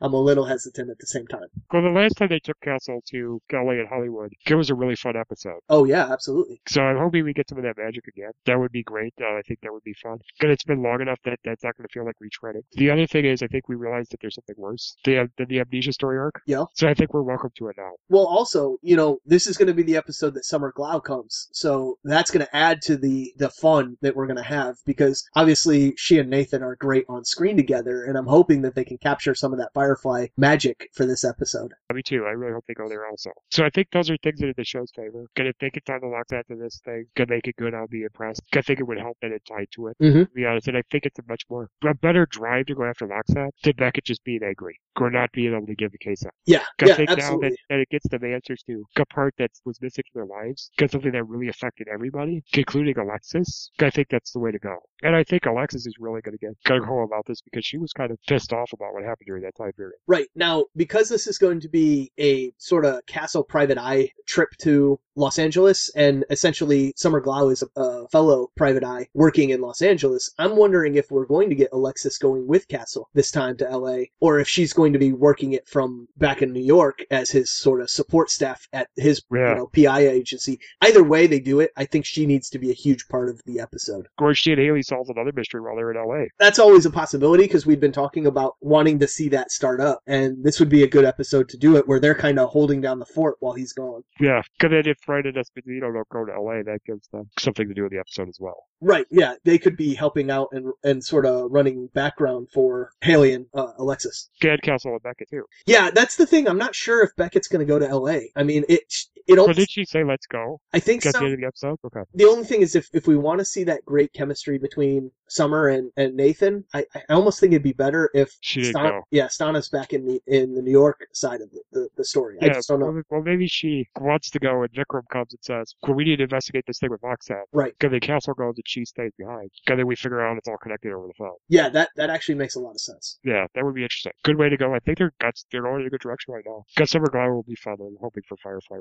I'm a little hesitant at the same time. Well, the last time they took Castle to LA and Hollywood, it was a really fun episode. Oh yeah, absolutely. So I'm hoping we get some of that magic again. That would be great. Uh, I think that would be fun. But it's been long enough that that's not going to feel like retreading. The other thing is, I think we realized that there's something worse than the, the amnesia story arc. Yeah. So I think we're welcome to it now. Well, also, you know, this is going to be the episode that Summer Glau comes, so that's going to add to the the fun that we're going to have because obviously she and Nathan are great on screen together, and I'm hoping that they can capture some of that Firefly magic for this episode. Me too. I really hope they go there also. So I think those are things that are the show's favor. Gonna think it's on the lock after this thing. Gonna make it good. I'll be impressed. I think it would help that it tied to it. Mhm. To be honest, and I think it's a much more a better drive to go after LokSat than Beckett just being angry or not being able to give the case up. Yeah, I yeah, think now that, that it gets them answers to a part that was missing from their lives, get something that really affected everybody, including Alexis. I think that's the way to go. And I think Alexis is really going to get gung ho about this because she was kind of pissed off about what happened during that time period. Right. Now, because this is going to be a sort of Castle Private Eye trip to Los Angeles, and essentially Summer Glau is a, a fellow Private Eye working in Los Angeles, I'm wondering if we're going to get Alexis going with Castle this time to LA, or if she's going to be working it from back in New York as his sort of support staff at his Yeah. you know, PI agency. Either way they do it, I think she needs to be a huge part of the episode. Or she and Hayley solved another mystery while they're in LA. That's always a possibility because we've been talking about wanting to see that start up, and this would be a good episode to do it where they're kind of holding down the fort while he's gone. Yeah, because then if Fred and Esposito don't go to LA, that gives them something to do with the episode as well. Right, yeah, they could be helping out and and sort of running background for Hayley and uh, Alexis. And Castle and Beckett too. Yeah, that's the thing. I'm not sure if Beckett's going to go to L.A. I mean, it it So almost, did she say let's go? I think At the so. end of the episode? Okay. The only thing is, if, if we want to see that great chemistry between Summer and, and Nathan, I, I almost think it'd be better if She didn't go. yeah, Stana's back in the in the New York side of the, the, the story. I Yeah, just don't know. well, maybe she wants to go and Vikram comes and says, well, we need to investigate this thing with LokSat. Right. Because the Castle goes and she stays behind. And then we figure out it's all connected over the phone. Yeah, that that actually makes a lot of sense. Yeah, that would be interesting. Good way to go. I think they're that's, they're going in a good direction right now. Got Summer Glau will be fun. I'm hoping for Firefly.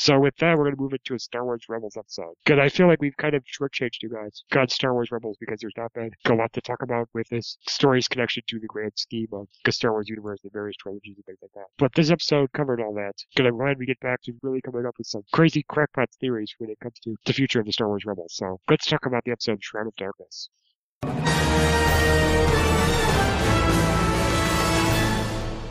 So with that, we're going to move into a Star Wars Rebels episode. Because I feel like we've kind of shortchanged you guys. Got Star Wars Rebels because there's not been a lot to talk about with this story's connection to the grand scheme of the Star Wars universe and various trilogies and things like that. But this episode covered all that. Good, I'm glad we get back to really coming up with some crazy crackpot theories when it comes to the future of the Star Wars Rebels. So let's talk about the episode Shroud of Darkness.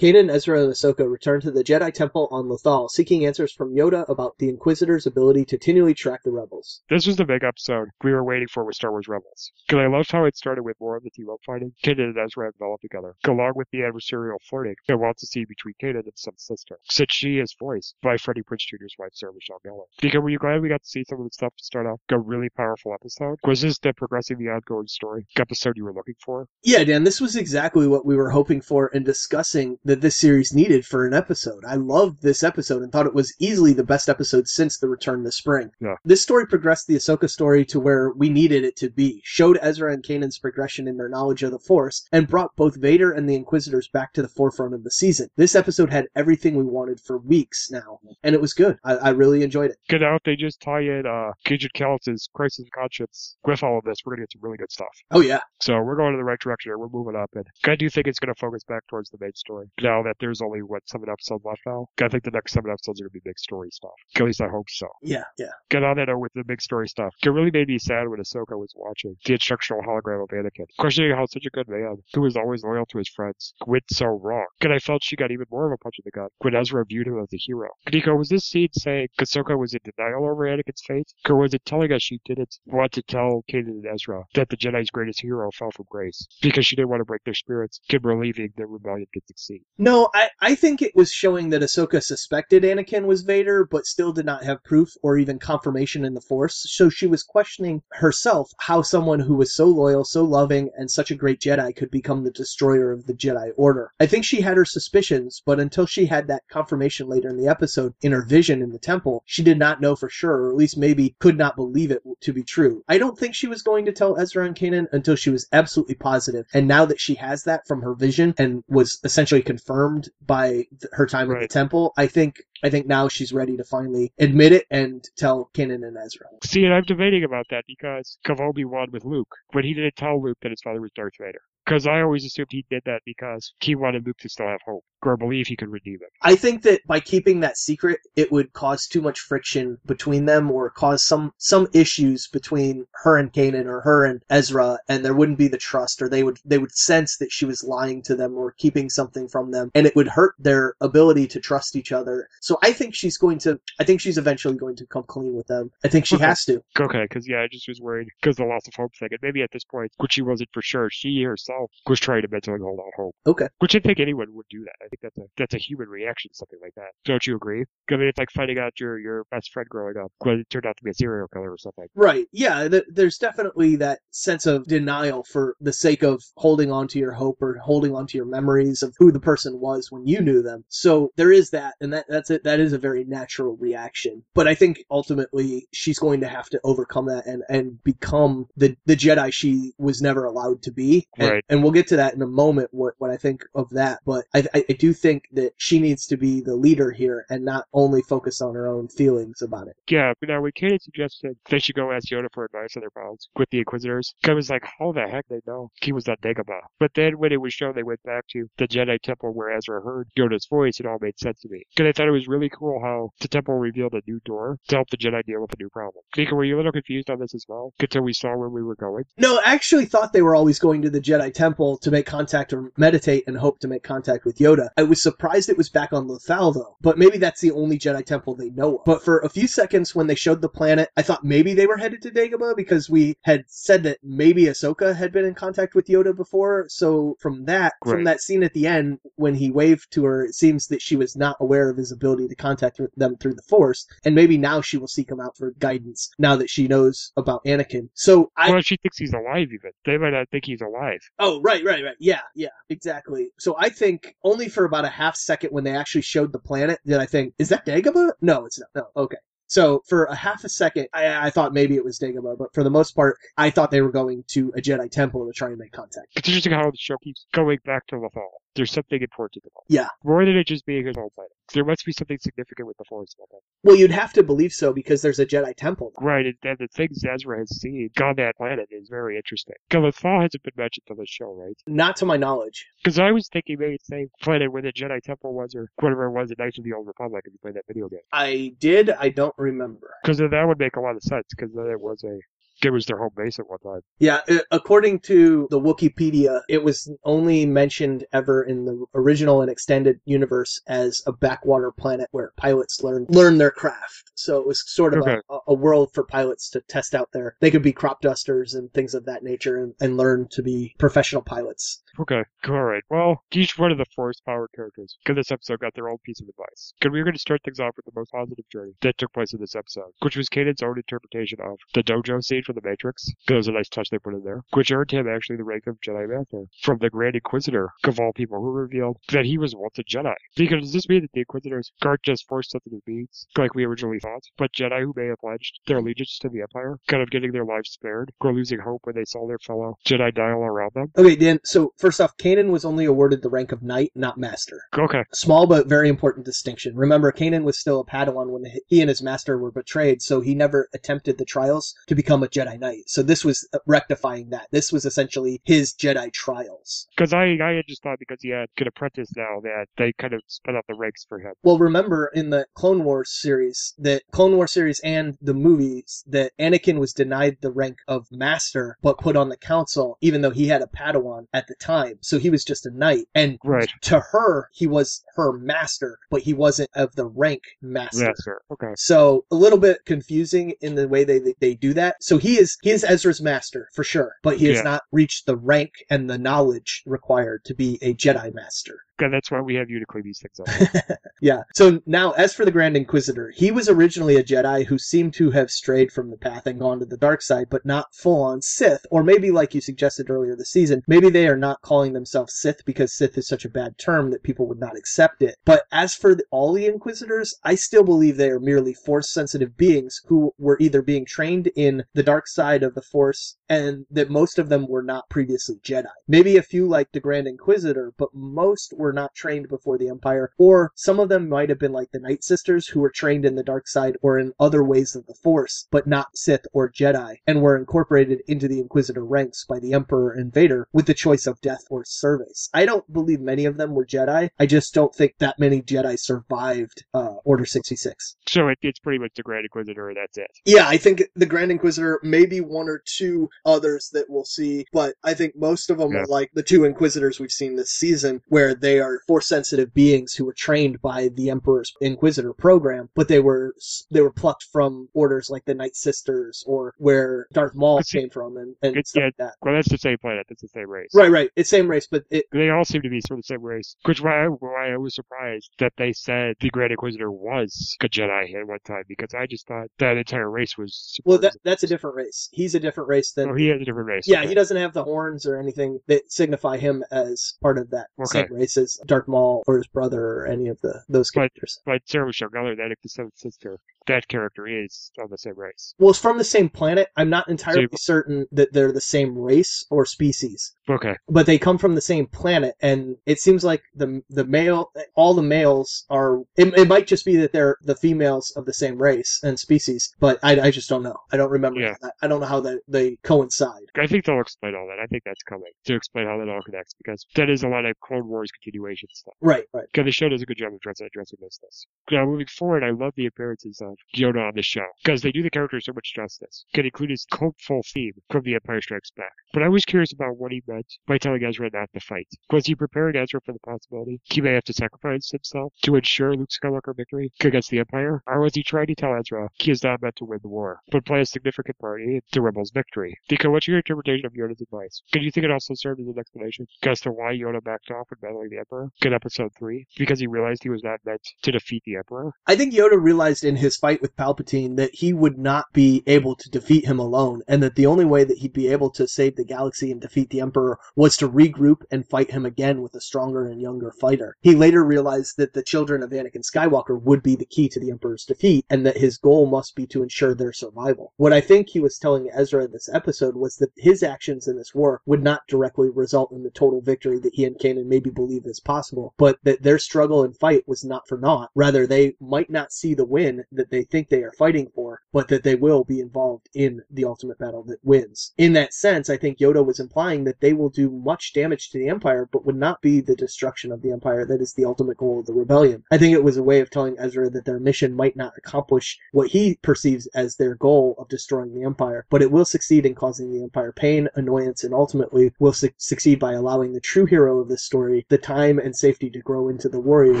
Kanan, Ezra, and Ahsoka return to the Jedi Temple on Lothal, seeking answers from Yoda about the Inquisitor's ability to continually track the rebels. This was the big episode we were waiting for with Star Wars Rebels. Because I loved how it started with more of the team up fighting. Kanan and Ezra have developed together, along with the adversarial flirting and wants to see between Kanan and Seventh Sister, since she is voiced by Freddie Prinze Jr.'s wife, Sarah Michelle Gellar. Because were you glad we got to see some of the stuff to start off a really powerful episode? Was this the progressing the ongoing story episode you were looking for? Yeah, Dan, this was exactly what we were hoping for and discussing that this series needed for an episode. I loved this episode and thought it was easily the best episode since the return this spring. Yeah. This story progressed the Ahsoka story to where we needed it to be, showed Ezra and Kanan's progression in their knowledge of the Force, and brought both Vader and the Inquisitors back to the forefront of the season. This episode had everything we wanted for weeks now, and it was good. I, I really enjoyed it. Good out, they just tie in uh, Agent Kallus's Crisis of Conscience with all of this. We're going to get some really good stuff. Oh, yeah. So we're going in the right direction here. We're moving up, and I do think it's going to focus back towards the main story. Now that there's only what seven episodes left now, I think the next seven episodes are going to be big story stuff. At least I hope so. Yeah, yeah. Get on it with the big story stuff. It really made me sad when Ahsoka was watching the instructional hologram of Anakin, questioning how such a good man, who was always loyal to his friends, went so wrong. And I felt she got even more of a punch in the gut when Ezra viewed him as a hero. Nico, was this scene saying Ahsoka was in denial over Anakin's fate, or was it telling us she didn't want to tell Kanan and Ezra that the Jedi's greatest hero fell from grace because she didn't want to break their spirits, and believing the rebellion could succeed? No, I, I think it was showing that Ahsoka suspected Anakin was Vader, but still did not have proof or even confirmation in the Force. So she was questioning herself how someone who was so loyal, so loving, and such a great Jedi could become the destroyer of the Jedi Order. I think she had her suspicions, but until she had that confirmation later in the episode in her vision in the temple, she did not know for sure, or at least maybe could not believe it to be true. I don't think she was going to tell Ezra and Kanan until she was absolutely positive. And now that she has that from her vision and was essentially confirmed by th- her time at the temple, I think I think now she's ready to finally admit it and tell Kanan and Ezra. See, and I'm debating about that because of Obi-Wan with Luke, when he didn't tell Luke that his father was Darth Vader. Because I always assumed he did that because he wanted Luke to still have hope, or believe he could redeem him. I think that by keeping that secret, it would cause too much friction between them, or cause some some issues between her and Kanan, or her and Ezra, and there wouldn't be the trust, or they would they would sense that she was lying to them or keeping something from them, and it would hurt their ability to trust each other. So I think she's going to, I think she's eventually going to come clean with them. I think she Okay. has to. Okay, because yeah, I just was worried because the loss of hope thing, and maybe at this point, which she wasn't for sure, she herself was trying to mentally hold out hope. Okay. Which I think anyone would do that. I think that's a that's a human reaction to something like that. Don't you agree? I mean, it's like finding out your your best friend growing up it turned out to be a serial killer or something. Right. Yeah. Th- there's definitely that sense of denial for the sake of holding on to your hope or holding on to your memories of who the person was when you knew them. So there is that, and that that's it. That is a very natural reaction. But I think ultimately she's going to have to overcome that and and become the the Jedi she was never allowed to be. And, Right. And we'll get to that in a moment. What what I think of that. But I I, I do think that she needs to be the leader here and not only focus on her own feelings about it. Yeah, but now when Kanan suggested they should go ask Yoda for advice on their problems with the Inquisitors, I was like, how the heck they know he was on Dagobah? But then when it was shown they went back to the Jedi Temple where Ezra heard Yoda's voice, it all made sense to me. Because I thought it was really cool how the temple revealed a new door to help the Jedi deal with a new problem. Nico, were you a little confused on this as well? Until we saw where we were going? No, I actually thought they were always going to the Jedi Temple to make contact or meditate and hope to make contact with Yoda. I was surprised it was back on Lothal though, but maybe that's the only Jedi Temple they know of. But for a few seconds when they showed the planet, I thought maybe they were headed to Dagobah because we had said that maybe Ahsoka had been in contact with Yoda before. So from that, from that scene at the end when he waved to her, it seems that she was not aware of his ability to contact them through the Force, and maybe now she will seek him out for guidance now that she knows about Anakin. So I well, she thinks he's alive even. They might not think he's alive. Oh, Oh, right, right, right. Yeah, yeah, exactly. So I think only for about a half second when they actually showed the planet did I think, is that Dagobah? No, it's not. No, okay. So for a half a second, I, I thought maybe it was Dagobah, but for the most part, I thought they were going to a Jedi temple to try and make contact. It's interesting how the show keeps going back to the Lothal. There's something important to about. Yeah. More than it just being his own planet. There must be something significant with the Force about that. Well, you'd have to believe so because there's a Jedi temple. Right, and, and the things Ezra has seen on that planet is very interesting. Galithal hasn't been mentioned on the show, right? Not to my knowledge. Because I was thinking maybe the same planet where the Jedi Temple was, or whatever it was in Knights of the Old Republic, if you played that video game. I did. I don't remember. Because that would make a lot of sense, because then it was a it was their home base at one time. Yeah, uh, according to the Wikipedia, it was only mentioned ever in the original and extended universe as a backwater planet where pilots learn learn their craft. So it was sort of Okay. a, a world for pilots to test out their. They could be crop dusters and things of that nature, and, and learn to be professional pilots. Okay, all right. Well, each one of the Force power characters, because this episode got their own piece of advice. Because we are going to start things off with the most positive journey that took place in this episode, which was Kanan's own interpretation of the dojo scene from The Matrix. It was a nice touch they put in there, which earned him actually the rank of Jedi Master from the Grand Inquisitor of all people, who revealed that he was once a Jedi. Because does this mean that the Inquisitors aren't just Force sensitive beings, like we originally thought, but Jedi who may have pledged their allegiance to the Empire, kind of getting their lives spared, or losing hope when they saw their fellow Jedi die all around them? Okay, Dan. So first off, Kanan was only awarded the rank of knight, not master. Okay, Small but very important distinction. Remember, Kanan was still a Padawan when he and his master were betrayed, so he never attempted the trials to become a Jedi Knight. So this was uh, rectifying that. This was essentially his Jedi trials. Because I, I had just thought because he had an apprentice now that they kind of sped up the ranks for him. Well, remember in the Clone Wars series, that Clone Wars series and the movies, that Anakin was denied the rank of master, but put on the council, even though he had a Padawan at the time. So he was just a knight. And Right. to her, he was her master, but he wasn't of the rank master. Master. Okay. So a little bit confusing in the way they they, they do that. So he is he is Ezra's master for sure, but he has Yeah. not reached the rank and the knowledge required to be a Jedi master. That's why we have you to clean these things up. Yeah. So now, as for the Grand Inquisitor, he was originally a Jedi who seemed to have strayed from the path and gone to the dark side, but not full on Sith. Or maybe, like you suggested earlier this season, maybe they are not calling themselves Sith because Sith is such a bad term that people would not accept it. But as for the, all the Inquisitors, I still believe they are merely Force sensitive beings who were either being trained in the dark side of the Force and that most of them were not previously Jedi. Maybe a few like the Grand Inquisitor, but most were not trained before the Empire, or some of them might have been like the Night Sisters who were trained in the dark side or in other ways of the Force, but not Sith or Jedi, and were incorporated into the Inquisitor ranks by the Emperor and Vader with the choice of death or service. I don't believe many of them were Jedi. I just don't think that many Jedi survived uh, Order 66. so it, it's pretty much the Grand Inquisitor, that's it. Yeah, I think the Grand Inquisitor, maybe one or two others that we'll see, but I think most of them Yeah. are like the two Inquisitors we've seen this season, where they are force sensitive beings who were trained by the Emperor's Inquisitor program, but they were they were plucked from orders like the Night Sisters or where Darth Maul came from and, and it- stuff yeah. like that. Well, that's the same planet. That's the same race. Right, right. It's same race, but it They all seem to be sort of the same race. Which why I, why I was surprised that they said the Grand Inquisitor was a Jedi at one time because I just thought that entire race was. well that that's a different race. He's a different race than Oh, he has a different race. Yeah, okay. he doesn't have the horns or anything that signify him as part of that Okay. same race as Darth Maul or his brother or any of the those But- characters. But Sarah Michelle Gellar, that the seventh sister, that character is of the same race. Well, it's from the same planet. I'm not entirely So- certain that they're the same race or species, Okay. but they come from the same planet, and it seems like the the male, all the males are. It, it might just be that they're the females of the same race and species, but I, I just don't know. I don't remember. Yeah. I, I don't know how that they coincide. I think they'll explain all that. I think that's coming to explain how that all connects because that is a lot of Clone Wars continuation stuff. Right, right. Because the show does a good job of addressing, addressing those things. Now, moving forward, I love the appearances of Yoda on the show because they do the character so much justice. Can include his cultful theme from The Empire Strikes Back. But I was curious about what he meant by telling Ezra not to fight. Was he preparing Ezra for the possibility he may have to sacrifice himself to ensure Luke Skywalker victory against the Empire? Or was he trying to tell Ezra he is not meant to win the war, but play a significant part in the Rebels' victory? Because what's your interpretation of Yoda's advice? Can you think it also served as an explanation as to why Yoda backed off when battling the Emperor in Episode 3? Because he realized he was not meant to defeat the Emperor? I think Yoda realized in his fight with Palpatine that he would not be able to defeat him alone, and that the only way that he'd be able to save the galaxy and defeat the Emperor was to regroup and fight him again with a stronger and younger fighter. He later realized that the children of Anakin Skywalker would be the key to the Emperor's defeat, and that his goal must be to ensure their survival. What I think he was telling Ezra in this episode was that his actions in this war would not directly result in the total victory that he and Kanan maybe believe is as possible, but that their struggle and fight was not for naught. Rather, they might not see the win that they think they are fighting for, but that they will be involved in the ultimate battle that wins. In that sense, I think Yoda was implying that they will do much damage to the Empire, but would not be the destruction of the Empire that is the ultimate goal of the rebellion. I think it was a way of telling Ezra that their mission might not accomplish what he perceives as their goal of destroying the Empire, but it will succeed in causing the Empire pain, annoyance, and ultimately will su- succeed by allowing the true hero of this story the time and safety to grow into the warrior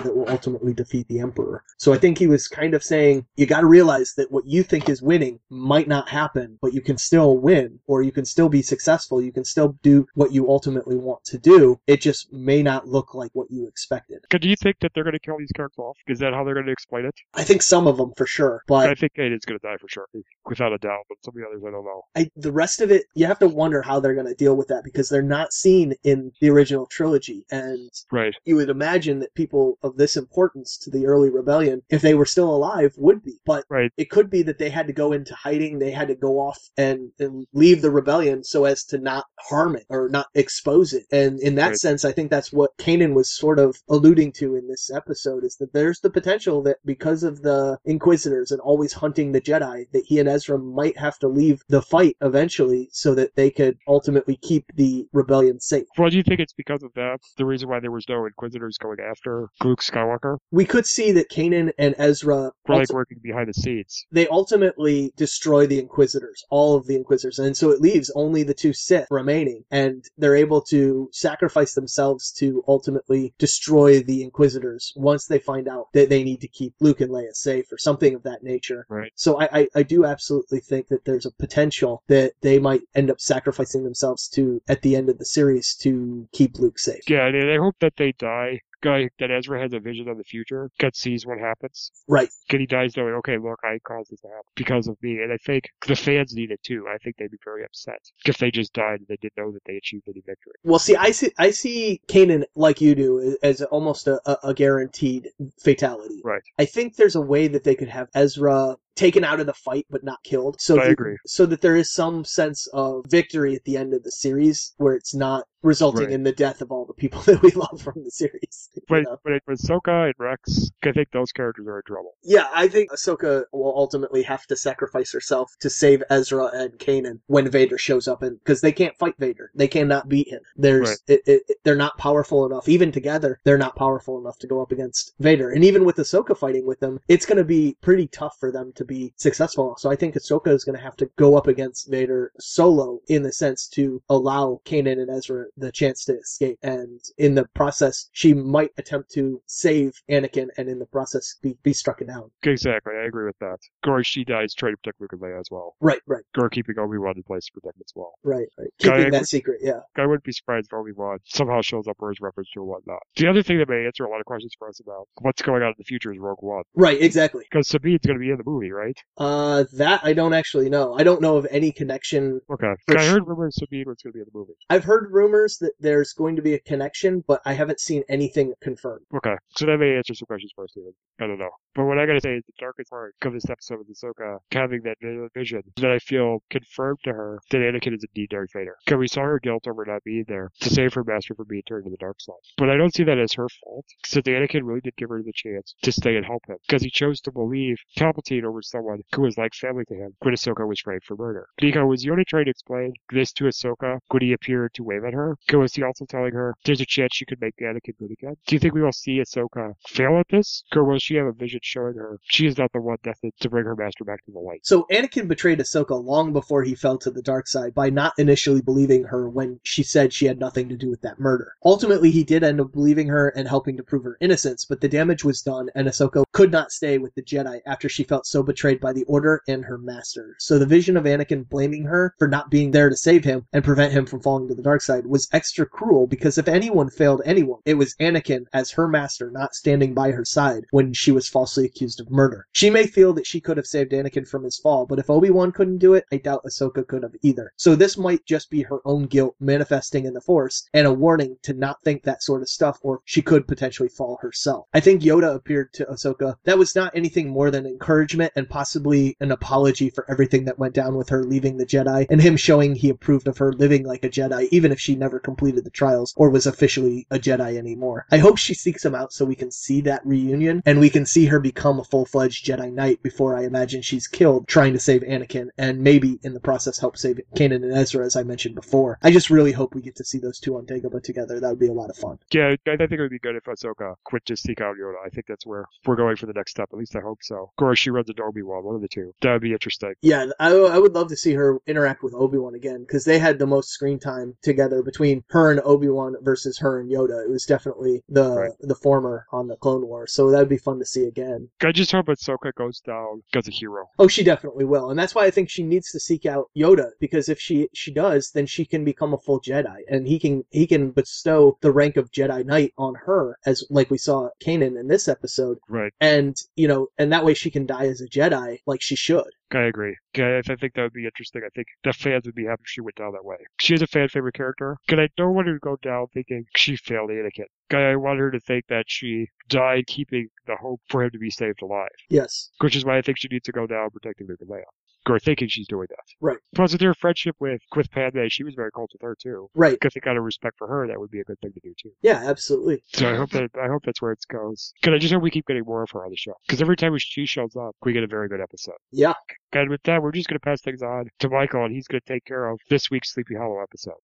that will ultimately defeat the Emperor. So I think he was kind of saying, you gotta realize that what you think is winning might not happen, but you can still win, or you can still be successful, you can still do what you ultimately want to do. It just may not look like what you expected. Do you think that they're going to kill these characters off? Is that how they're going to explain it? I think some of them for sure, but I think Aiden's going to die for sure, without a doubt. But some of the others, I don't know. I, the rest of it, you have to wonder how they're going to deal with that because they're not seen in the original trilogy. And Right. you would imagine that people of this importance to the early rebellion, if they were still alive, would be. But Right. it could be that they had to go into hiding, they had to go off and, and leave the rebellion so as to not harm it or not expose it. And in that Right. sense, I think that's what Kanan was sort of alluding to in this episode is that there's the potential that because of the Inquisitors and always hunting the Jedi, that he and Ezra might have to leave the fight eventually so that they could ultimately keep the rebellion safe. Well, do you think it's because of that the reason why there was no Inquisitors going after Luke Skywalker? We could see that Kanan and Ezra We're like ulti- working behind the scenes. they ultimately destroy the Inquisitors, all of the Inquisitors, and so it leaves only the two Sith remaining, and they're able to sacrifice themselves to ultimately destroy the Inquisitors once they find out that they need to keep Luke and Leia safe or something of that nature. Right. So I, I, I do absolutely think that there's a potential that they might end up sacrificing themselves to at the end of the series to keep Luke safe. Yeah, and I hope that they die. Guy that Ezra has a vision of the future, God sees what happens. Right. He dies knowing, okay, look, I caused this to happen because of me. And I think the fans need it too. I think they'd be very upset if they just died and they didn't know that they achieved any victory. Well, see, I see, I see Kanan like you do as almost a, a, guaranteed fatality. Right. I think there's a way that they could have Ezra taken out of the fight but not killed. So I that, agree. So that there is some sense of victory at the end of the series where it's not resulting Right. in the death of all the people that we love from the series. Know? but with Ahsoka and Rex, I think those characters are in trouble. Yeah, I think Ahsoka will ultimately have to sacrifice herself to save Ezra and Kanan when Vader shows up, and because they can't fight Vader, they cannot beat him. There's, Right. it, it, it- they're not powerful enough. Even together, they're not powerful enough to go up against Vader. And even with Ahsoka fighting with them, it's going to be pretty tough for them to be successful. So I think Ahsoka is going to have to go up against Vader solo in the sense to allow Kanan and Ezra the chance to escape. And in the process, she might attempt to save Anakin, and in the process, be, be struck down. Exactly, I agree with that. Or she dies trying to protect Luke and Leia as well. Right, right, Or keeping Obi Wan in place to protect as well. right, right. Keeping it. that secret, yeah. I wouldn't be surprised if Obi Wan somehow shows up or is referenced or whatnot. The other thing that may answer a lot of questions for us about what's going on in the future is Rogue One. Right, exactly. Because Sabine's going to be in the movie, right? Uh, that I don't actually know. I don't know of any connection. Okay. I heard rumors Sabine was going to be in the movie. I've heard rumors that there's going to be a connection, but I haven't seen anything confirmed. Okay. So that may answer some questions for Steven. I don't know. But what I gotta say is the darkest part of this episode with Ahsoka having that vision that I feel confirmed to her that Anakin is indeed Darth Vader. Because we saw her guilt over not being there to save her master from being turned to the dark side. But I don't see that as her fault. Since Anakin really did give her the chance to stay and help him. Because he chose to believe Palpatine over someone who was like family to him when Ahsoka was framed for murder. Nico, was Yoda trying to explain this to Ahsoka when he appeared to wave at her? Was he also telling her there's a chance she could make Anakin good again? Do you think we will see Ahsoka fail at this? Or will she have a vision showing her she is not the one destined to bring her master back to the light? So Anakin betrayed Ahsoka long before he fell to the dark side by not initially believing her when she said she had nothing to do with that murder. Ultimately, he did end up believing her and helping to prove her innocence, but the damage was done, and Ahsoka could not stay with the Jedi after she felt so betrayed by the Order and her master. So the vision of Anakin blaming her for not being there to save him and prevent him from falling to the dark side was extra cruel because if anyone failed anyone, it was Anakin as her master not standing by her side when she was falsely accused of murder. She may feel that she could have saved Anakin from his fall, but if Obi-Wan couldn't do it, I doubt Ahsoka could have either. So this might just be her own guilt manifesting in the Force and a warning to not think that sort of stuff or she could potentially fall herself. I think Yoda appeared to Ahsoka. That was not anything more than encouragement and possibly an apology for everything that went down with her leaving the Jedi and him showing he approved of her living like a Jedi even if she never completed the trials or was officially a Jedi anymore. I hope she seeks him out so we can see that reunion and we can see her become a full fledged Jedi Knight before I imagine she's killed trying to save Anakin and maybe in the process help save Kanan and Ezra, as I mentioned before. I just really hope we get to see those two on Dagobah together. That would be a lot of fun. Yeah, I think it would be good if Ahsoka quit to seek out Yoda. I think that's where we're going for the next step. At least I hope so. Of course, she runs into Obi Wan, one of the two. That would be interesting. Yeah, I, I would love to see her interact with Obi Wan again because they had the most screen time together between her and Obi Wan versus her and Yoda. It was definitely the Right. the former on the Clone Wars, so that would be fun to see again. I just hope Ahsoka goes down as a hero. Oh, she definitely will, and that's why I think she needs to seek out Yoda because if she she does, then she can become a full Jedi, and he can he can bestow the rank of Jedi Knight on her, as like we saw Kanan in this episode, Right. and you know, and that way she can die as a Jedi like she should. I agree. Okay, I think that would be interesting. I think the fans would be happy if she went down that way. She is a fan favorite character. and I don't want her to go down thinking she failed Anakin. I want her to think that she died keeping the hope for him to be saved alive. Yes, Which is why I think she needs to go down protecting Luke and Leia. Or thinking she's doing that. Right. Plus, with her friendship with, with Padme, she was very close with her too. right. Because they got a respect for her, that would be a good thing to do too. Yeah, absolutely. So I hope that I hope that's where it goes. Because I just hope we keep getting more of her on the show. Because every time she shows up, we get a very good episode. Yeah. And with that, we're just going to pass things on to Michael, and he's going to take care of this week's Sleepy Hollow episode.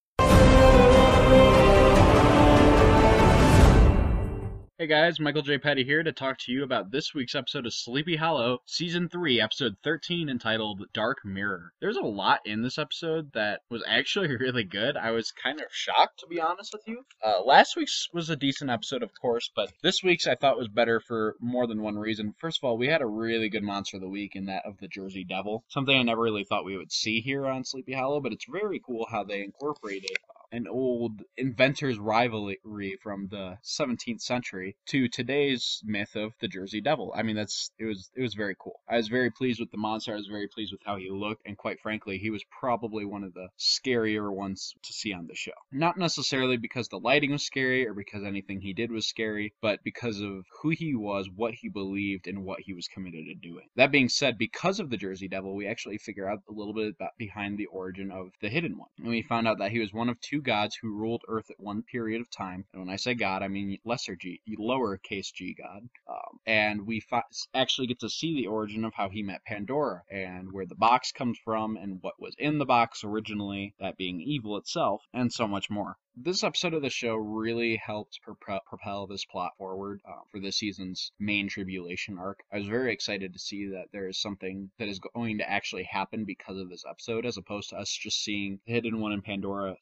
Hey guys, Michael J. Petty here to talk to you about this week's episode of Sleepy Hollow, Season 3, Episode 13, entitled Dark Mirror. There's a lot in this episode that was actually really good. I was kind of shocked, to be honest with you. Uh, last week's was a decent episode, of course, but this week's I thought was better for more than one reason. First of all, we had a really good Monster of the Week in that of the Jersey Devil, something I never really thought we would see here on Sleepy Hollow, but it's very cool how they incorporated an old inventor's rivalry from the 17th century to today's myth of the Jersey Devil. I mean, that's it was it was very cool. I was very pleased with the monster. I was very pleased with how he looked, and quite frankly, he was probably one of the scarier ones to see on the show. Not necessarily because the lighting was scary or because anything he did was scary, but because of who he was, what he believed, and what he was committed to doing. That being said, because of the Jersey Devil, we actually figure out a little bit about behind the origin of the Hidden One, and we found out that he was one of two gods who ruled Earth at one period of time. And when I say God, I mean lesser G, lowercase G God. Um, and we fi- actually get to see the origin of how he met Pandora and where the box comes from and what was in the box originally, that being evil itself, and so much more. This episode of the show really helped propel, this plot forward uh, for this season's main tribulation arc. I was very excited to see that there is something that is going to actually happen because of this episode, as opposed to us just seeing the Hidden One and Pandora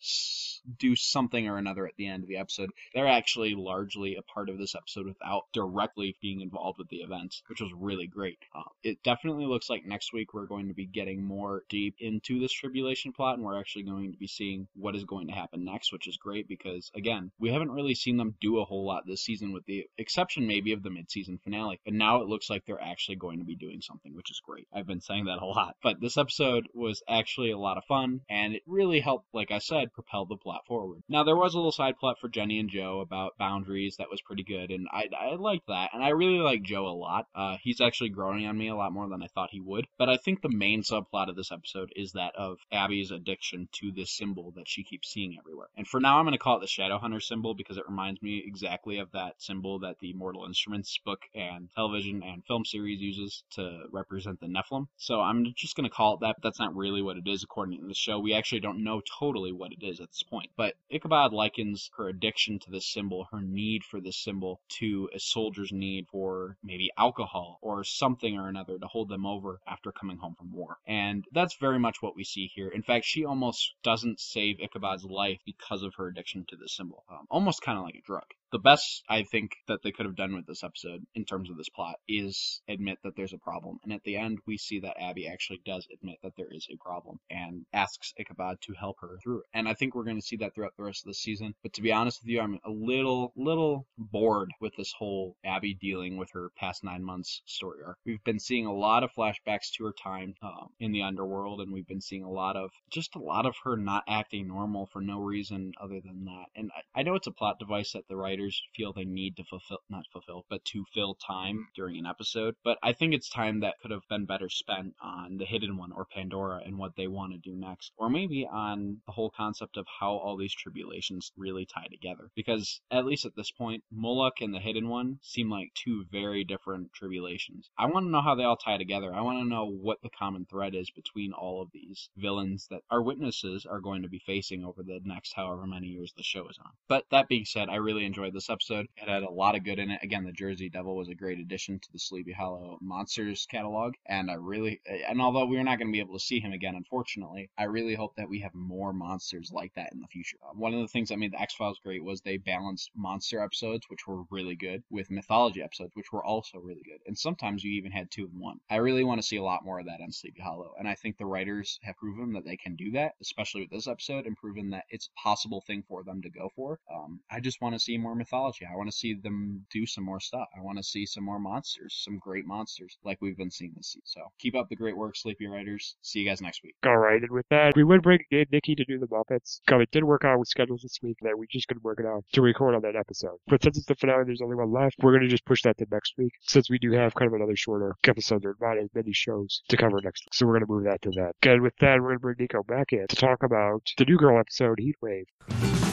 do something or another at the end of the episode. They're actually largely a part of this episode without directly being involved with the events, which was really great. Uh, it definitely looks like next week we're going to be getting more deep into this tribulation plot, and we're actually going to be seeing what is going to happen next, which is great because, again, we haven't really seen them do a whole lot this season, with the exception maybe of the mid-season finale. And now it looks like they're actually going to be doing something, which is great. I've been saying that a lot, but this episode was actually a lot of fun, and it really helped, like I said, propel the plot forward. Now there was a little side plot for Jenny and Joe about boundaries that was pretty good, and I I liked that, and I really like Joe a lot. Uh, he's actually growing on me a lot more than I thought he would. But I think the main subplot of this episode is that of Abbie's addiction to this symbol that she keeps seeing everywhere. And for now, I'm going to call it the Shadowhunter symbol because it reminds me exactly of that symbol that the Mortal Instruments book and television and film series uses to represent the Nephilim. So I'm just going to call it that, but that's not really what it is according to the show. We actually don't know totally what it is at this point. But Ichabod likens her addiction to this symbol, her need for this symbol, to a soldier's need for maybe alcohol or something or another to hold them over after coming home from war. And that's very much what we see here. In fact, she almost doesn't save Ichabod's life because of her addiction to this symbol. Um, almost kind of like a drug. The best I think that they could have done with this episode in terms of this plot is admit that there's a problem. And at the end, we see that Abbie actually does admit that there is a problem and asks Ichabod to help her through it. And I think we're going to see that throughout the rest of the season. But to be honest with you, I'm a little, little bored with this whole Abbie dealing with her past nine months story arc. We've been seeing a lot of flashbacks to her time um, in the underworld, and we've been seeing a lot of just a lot of her not acting normal for no reason other than that. And I, I know it's a plot device that the writers writers feel they need to fulfill, not fulfill, but to fill time during an episode. But I think it's time that could have been better spent on the Hidden One or Pandora and what they want to do next. Or maybe on the whole concept of how all these tribulations really tie together. Because at least at this point, Moloch and the Hidden One seem like two very different tribulations. I want to know how they all tie together. I want to know what the common thread is between all of these villains that our witnesses are going to be facing over the next however many years the show is on. But that being said, I really enjoyed this episode. It had a lot of good in it. Again, the Jersey Devil was a great addition to the Sleepy Hollow Monsters catalog, and I really, and although we're not going to be able to see him again, unfortunately, I really hope that we have more monsters like that in the future. Uh, one of the things that made the X Files great was they balanced monster episodes, which were really good, with mythology episodes, which were also really good. And sometimes you even had two in one. I really want to see a lot more of that on Sleepy Hollow, and I think the writers have proven that they can do that, especially with this episode, and proven that it's a possible thing for them to go for. Um, I just want to see more mythology. I want to see them do some more stuff. I want to see some more monsters, some great monsters like we've been seeing this season. So keep up the great work, Sleepy Writers. See you guys next week. All right, and with that, we would bring in Nikki to do the Muppets. God, it did work out with schedules this week that we just couldn't work it out to record on that episode. But since it's the finale, there's only one left. We're gonna just push that to next week since we do have kind of another shorter episode. There's not as many shows to cover next week, so we're gonna move that to that. And with that, we're gonna bring Nico back in to talk about the New Girl episode, Heatwave. Hey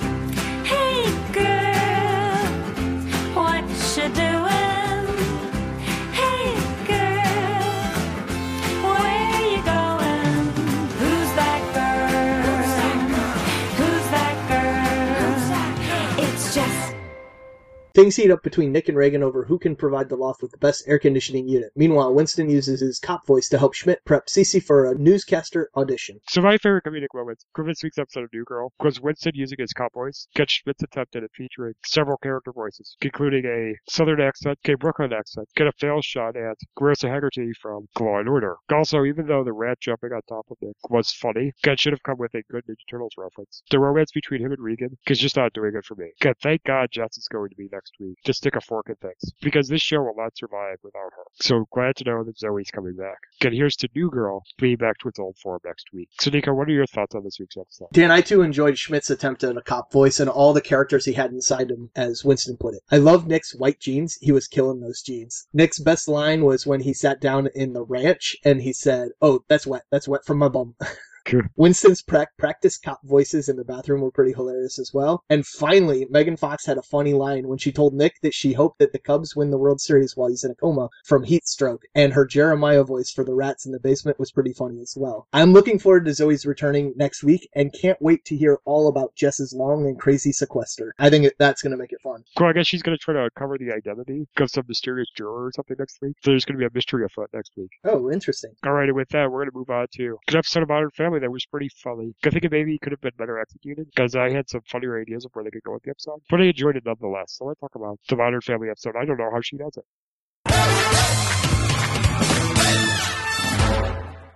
Things heat up between Nick and Reagan over who can provide the loft with the best air conditioning unit. Meanwhile, Winston uses his cop voice to help Schmidt prep Cece for a newscaster audition. So my favorite comedic moments from this week's episode of New Girl was Winston using his cop voice, gets Schmidt's attempt at featuring several character voices, including a southern accent, a Brooklyn accent, get a fail shot at Clarissa Haggerty from Law and Order. Also, even though the rat jumping on top of Nick was funny, God should have come with a good Ninja Turtles reference. The romance between him and Reagan is just not doing it for me. God, thank God Jess is going to be next week to stick a fork in things, because this show will not survive without her. So glad to know that Zoe's coming back. And here's to New Girl being back to its old form next week. So Nico, what are your thoughts on this week's episode? Dan, I too enjoyed Schmidt's attempt at a cop voice and all the characters he had inside him, as Winston put it. I love Nick's white jeans. He was killing those jeans. Nick's best line was when he sat down in the ranch and he said, Oh, that's wet. That's wet from my bum. Good. Winston's pra- practice cop voices in the bathroom were pretty hilarious as well. And finally, Megan Fox had a funny line when she told Nick that she hoped that the Cubs win the World Series while he's in a coma from heat stroke. And her Jeremiah voice for the rats in the basement was pretty funny as well. I'm looking forward to Zoe's returning next week and can't wait to hear all about Jess's long and crazy sequester. I think that's going to make it fun. Well, I guess she's going to try to uncover the identity of some mysterious juror or something next week. So there's going to be a mystery afoot next week. Oh, interesting. All right, and with that, we're going to move on to an episode of Modern Family that was pretty funny. I think it maybe could have been better executed because I had some funnier ideas of where they could go with the episode, but I enjoyed it nonetheless. So let's talk about the Modern Family episode. I don't know how she does it.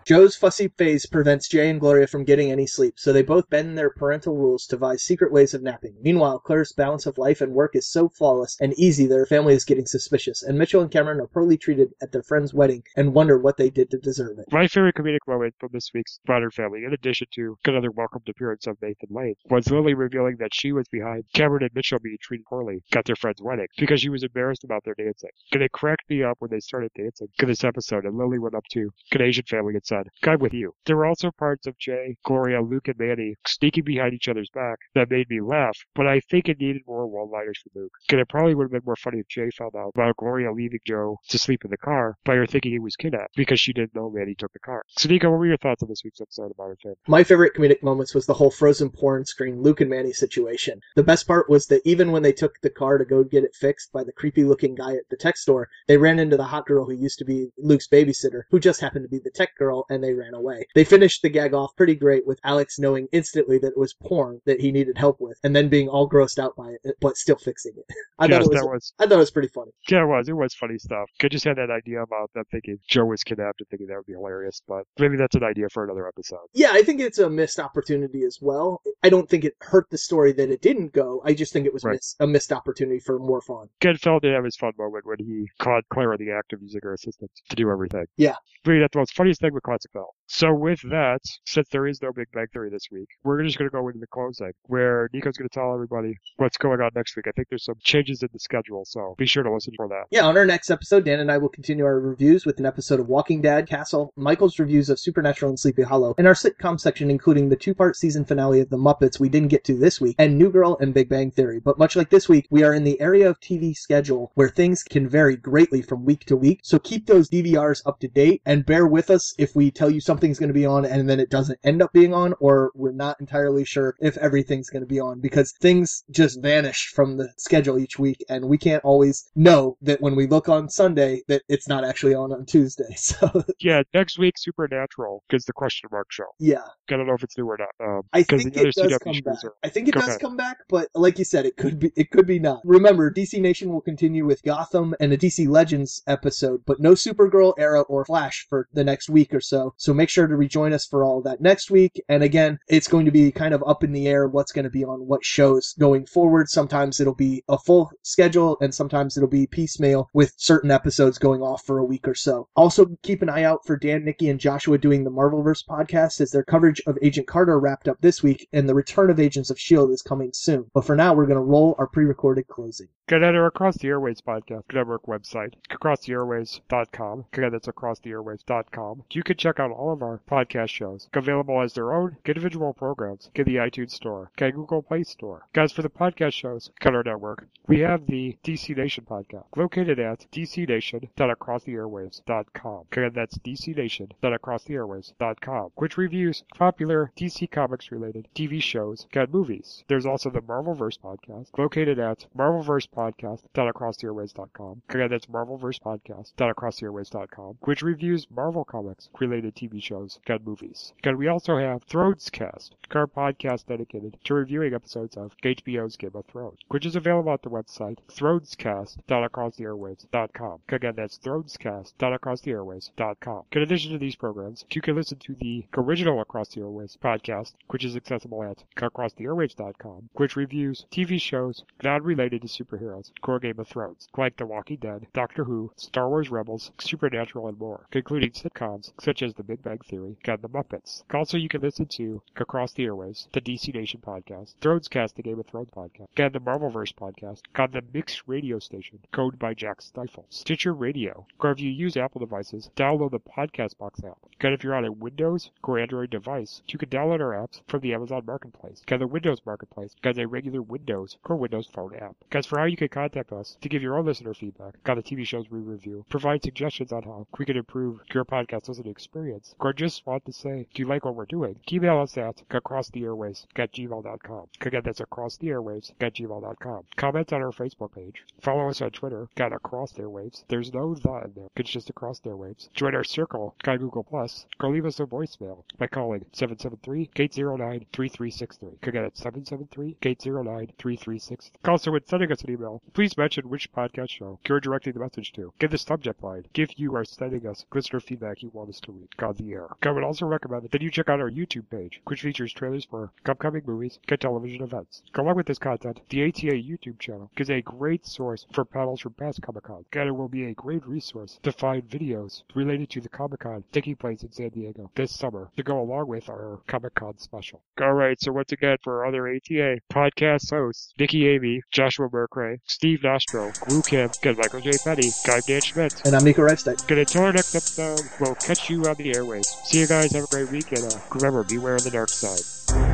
Joe's fussy face prevents Jay and Gloria from getting any sleep, so they both bend their parental rules to devise secret ways of napping. Meanwhile, Claire's balance of life and work is so flawless and easy that her family is getting suspicious, and Mitchell and Cameron are poorly treated at their friend's wedding and wonder what they did to deserve it. My favorite comedic moment from this week's Modern Family, in addition to another welcomed appearance of Nathan Lane, was Lily revealing that she was behind Cameron and Mitchell being treated poorly at their friend's wedding because she was embarrassed about their dancing. And it cracked me up when they started dancing in this episode, and Lily went up to an Asian family and said, I'm with you. There were also parts of Jay, Gloria, Luke, and Manny sneaking behind each other's back that made me laugh, but I think it needed more one-liners from Luke. And it probably would have been more funny if Jay found out about Gloria leaving Joe to sleep in the car by her thinking he was kidnapped because she didn't know Manny took the car. So, Nico, what were your thoughts on this week's episode of Modern Family? My favorite comedic moments was the whole frozen porn screen Luke and Manny situation. The best part was that even when they took the car to go get it fixed by the creepy looking guy at the tech store, they ran into the hot girl who used to be Luke's babysitter, who just happened to be the tech girl, and they ran away. They finished the gag off pretty great with Alex knowing instantly that it was porn that he needed help with, and then being all grossed out by it, but still fixing it. I yes, thought it was, that was I thought it was pretty funny. yeah, it was. It was funny stuff. I just had that idea about them thinking Joe was kidnapped and thinking that would be hilarious, but maybe that's an idea for another episode. Yeah, I think it's a missed opportunity as well. I don't think it hurt the story that it didn't go. I just think it was Right. miss, a missed opportunity for more fun. Ken Feld did have his fun moment when he caught Clara the act of using her assistant to do everything. Yeah. Really, that's the most funniest thing with Classic Feld. So with that, since there is no Big Bang Theory this week, we're just going to go into the closing, where Nico's going to tell everybody what's going on next week. I think there's some changes in the schedule, so be sure to listen for that. Yeah, on our next episode, Dan and I will continue our reviews with an episode of Walking Dead, Castle, Michael's reviews of Supernatural and Sleepy Hollow, and our sitcom section including the two-part season finale of The Muppets we didn't get to this week, and New Girl and Big Bang Theory. But much like this week, we are in the area of TV schedule where things can vary greatly from week to week, so keep those DVRs up to date and bear with us if we tell you something's going to be on and then it doesn't end up being on, or we're not entirely sure if everything's going to be on because things just vanish from the schedule each week, and we can't always know that when we look on Sunday that it's not actually on on Tuesday. So Yeah, next week Supernatural is the question mark show. yeah, I don't know if it's new or not. Um, I think it does CW come back. are- I think it does come back, but like you said, it could be it could be not. Remember, DC Nation will continue with Gotham and a DC Legends episode, but no Supergirl, Arrow, or Flash for the next week or so. So make sure to rejoin us for all that next week. And again, it's going to be kind of up in the air what's going to be on what shows going forward. Sometimes it'll be a full schedule, and sometimes it'll be piecemeal with certain episodes going off for a week or so. Also, keep an eye out for Dan, Nikki, and Joshua doing the Marvelverse podcast as their coverage of Agent Carter wrapped up this week, and the return of Agents of S.H.I.E.L.D. Is coming soon. But for now, we're going to roll our pre recorded closing. Get at our Across the Airwaves podcast network website, acrosstheairwaves.com. Again, that's acrosstheairwaves.com. You can check out all of our podcast shows, available as their own individual programs in the iTunes Store, okay, Google Play Store. Guys, for the podcast shows our network, we have the DC Nation podcast, located at dcnation.acrosstheairwaves.com. Again, that's dcnation.acrosstheairwaves.com, which reviews popular DC Comics related TV shows and movies. There's also the Marvelverse podcast, located at marvelversepodcast.acrosstheairwaves.com. Again, that's marvelversepodcast.acrosstheairwaves.com, which reviews Marvel Comics related TV shows and movies. Again, we also have Thronescast, our podcast dedicated to reviewing episodes of HBO's Game of Thrones, which is available at the website thronescast.acrosstheairwaves.com. Again, that's thronescast.acrosstheairwaves.com. In addition to these programs, you can listen to the original Across the Airwaves podcast, which is accessible at acrosstheairwaves.com, which reviews TV shows not related to superheroes, core Game of Thrones, like The Walking Dead, Doctor Who, Star Wars Rebels, Supernatural, and more, including sitcoms such as The Big Bang Theory and The Muppets. Also, you can listen to Across the Airwaves, the DC Nation podcast, Thronescast, the Game of Thrones podcast, and the Marvelverse podcast on the Mix radio station, code by Jack Stifle, Stitcher Radio, or if you use Apple devices, download the Podcast Box app. And if you're on a Windows or Android device, you can download our apps from the Amazon Marketplace. Get the Windows Marketplace has a regular Windows or Windows Phone app. Guys, for how you can contact us to give your own listener feedback on the TV shows we review, provide suggestions on how we can improve your podcast listening experience, or just want to say, do you like what we're doing? Email us at acrosstheairwaves at gmail.com. Again, that's acrosstheairwaves at gmail.com. Comment on our Facebook page. Follow us on Twitter at Across the Airwaves. There's no the in there. It's just Across the Airwaves. Join our circle on Google Plus or leave us a voicemail by calling 773-809-3363. Again, it's 773-809-3363. Also, when sending us an email, please mention which podcast show you're directing the message to. Give the subject line Give you are sending us listener feedback you want us to read God, the air. I would also recommend that you check out our YouTube page, which features trailers for upcoming movies and television events. Along with this content, the ATA YouTube channel is a great source for panels from past Comic Con, and it will be a great resource to find videos related to the Comic Con taking place in San Diego this summer to go along with our Comic Con special. Alright, so once again, for our other ATA podcast hosts, Nikki Amy, Joshua Mercray, Steve Nostro, Wu Kim, and Michael J. Petty, I'm Dan Schmidt. And I'm Nico Reichstein. Good until our next episode, we'll catch you on the airways. See you guys, have a great week, and uh, remember, beware of the dark side.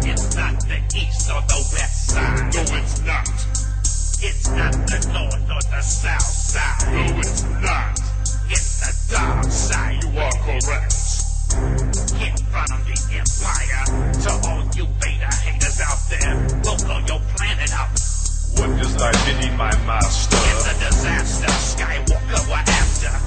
It's not the east or the west side. No, it's not. It's not the north or the south side. No, it's not. It's the dark side. You are correct. In front of the empire, to all you beta haters out there, we'll blow your planet up. What does thy bidding, my master? It's a disaster. Skywalker, we're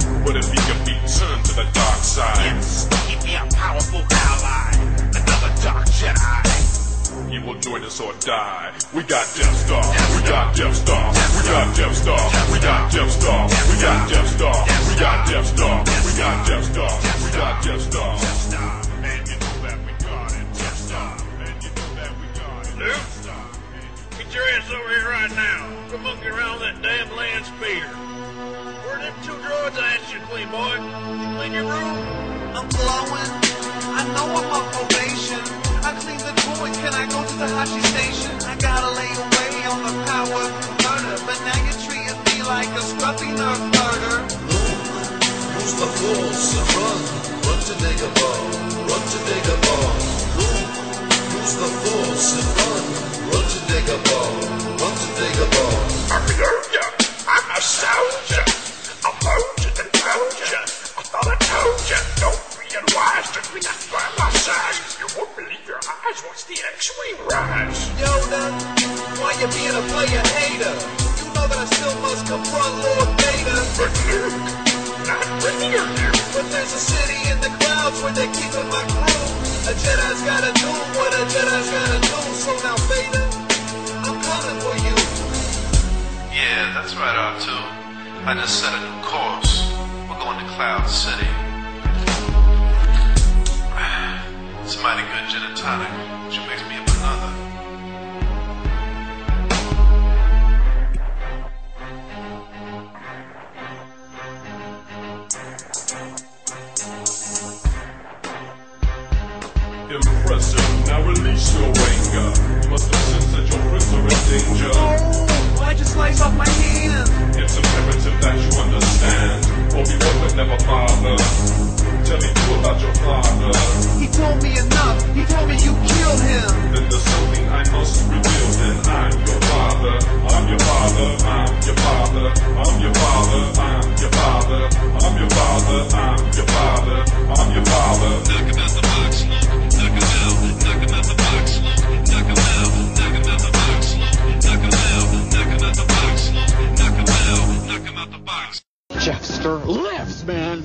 after. What if he can be turned to the dark side? Yes, he'd be a powerful ally. Another dark Jedi. He will join us or die. We got Death Star. We got Death Star. We got Death Star. We got Death Star. We got Death Star. We got Death Star. We got Death Star. We got Death Star. Star, and you know that we got it. Death Star, and you know that we got it. Luke, get your ass over here right now. Quit monkeying around that damn land speeder. Clean, boy? You clean your room? I'm glowing. I know I'm my probation. I clean the joint, can I go to the Tosche Station? I gotta lay away on the power converter, but now you're treating me like a scruffy nerf herder. Who's the force? Run, run to Dagobah, run to Dagobah. Who? Who's the force? Run, run to Dagobah, run to Dagobah. I'm a the X-wing rise. Yoda, why you being a player hater? You know that I still must confront Lord Vader. But Luke, not are you? But there's a city in the clouds where they're keeping my crew. A Jedi's gotta do what a Jedi's gotta do. So now, Vader, I'm coming for you. Yeah, that's right, R2. I just set a new course. We're going to Cloud City. It's mighty good gin and tonic, which makes me up another. Impressive. Now release your anger. You must have sensed that your friends are in danger. Oh, I just slice off my hand. It's imperative that you understand. Obi-Wan would never bother. Tell me too about your father. He told me enough. He told me you killed him. Then there's something I must reveal. Then I'm your father. I'm your father. I'm your father. I'm your father. I'm your father. I'm your father. I'm your father. I'm your father. Knock him out the box, Luke. Knock him out. Knock him out the box, Luke. Knock him out. Knock him out the box, Luke. Knock him out. Knock him out the box, Luke. Knock him out. Knock him out the box. Jeffster lives, man.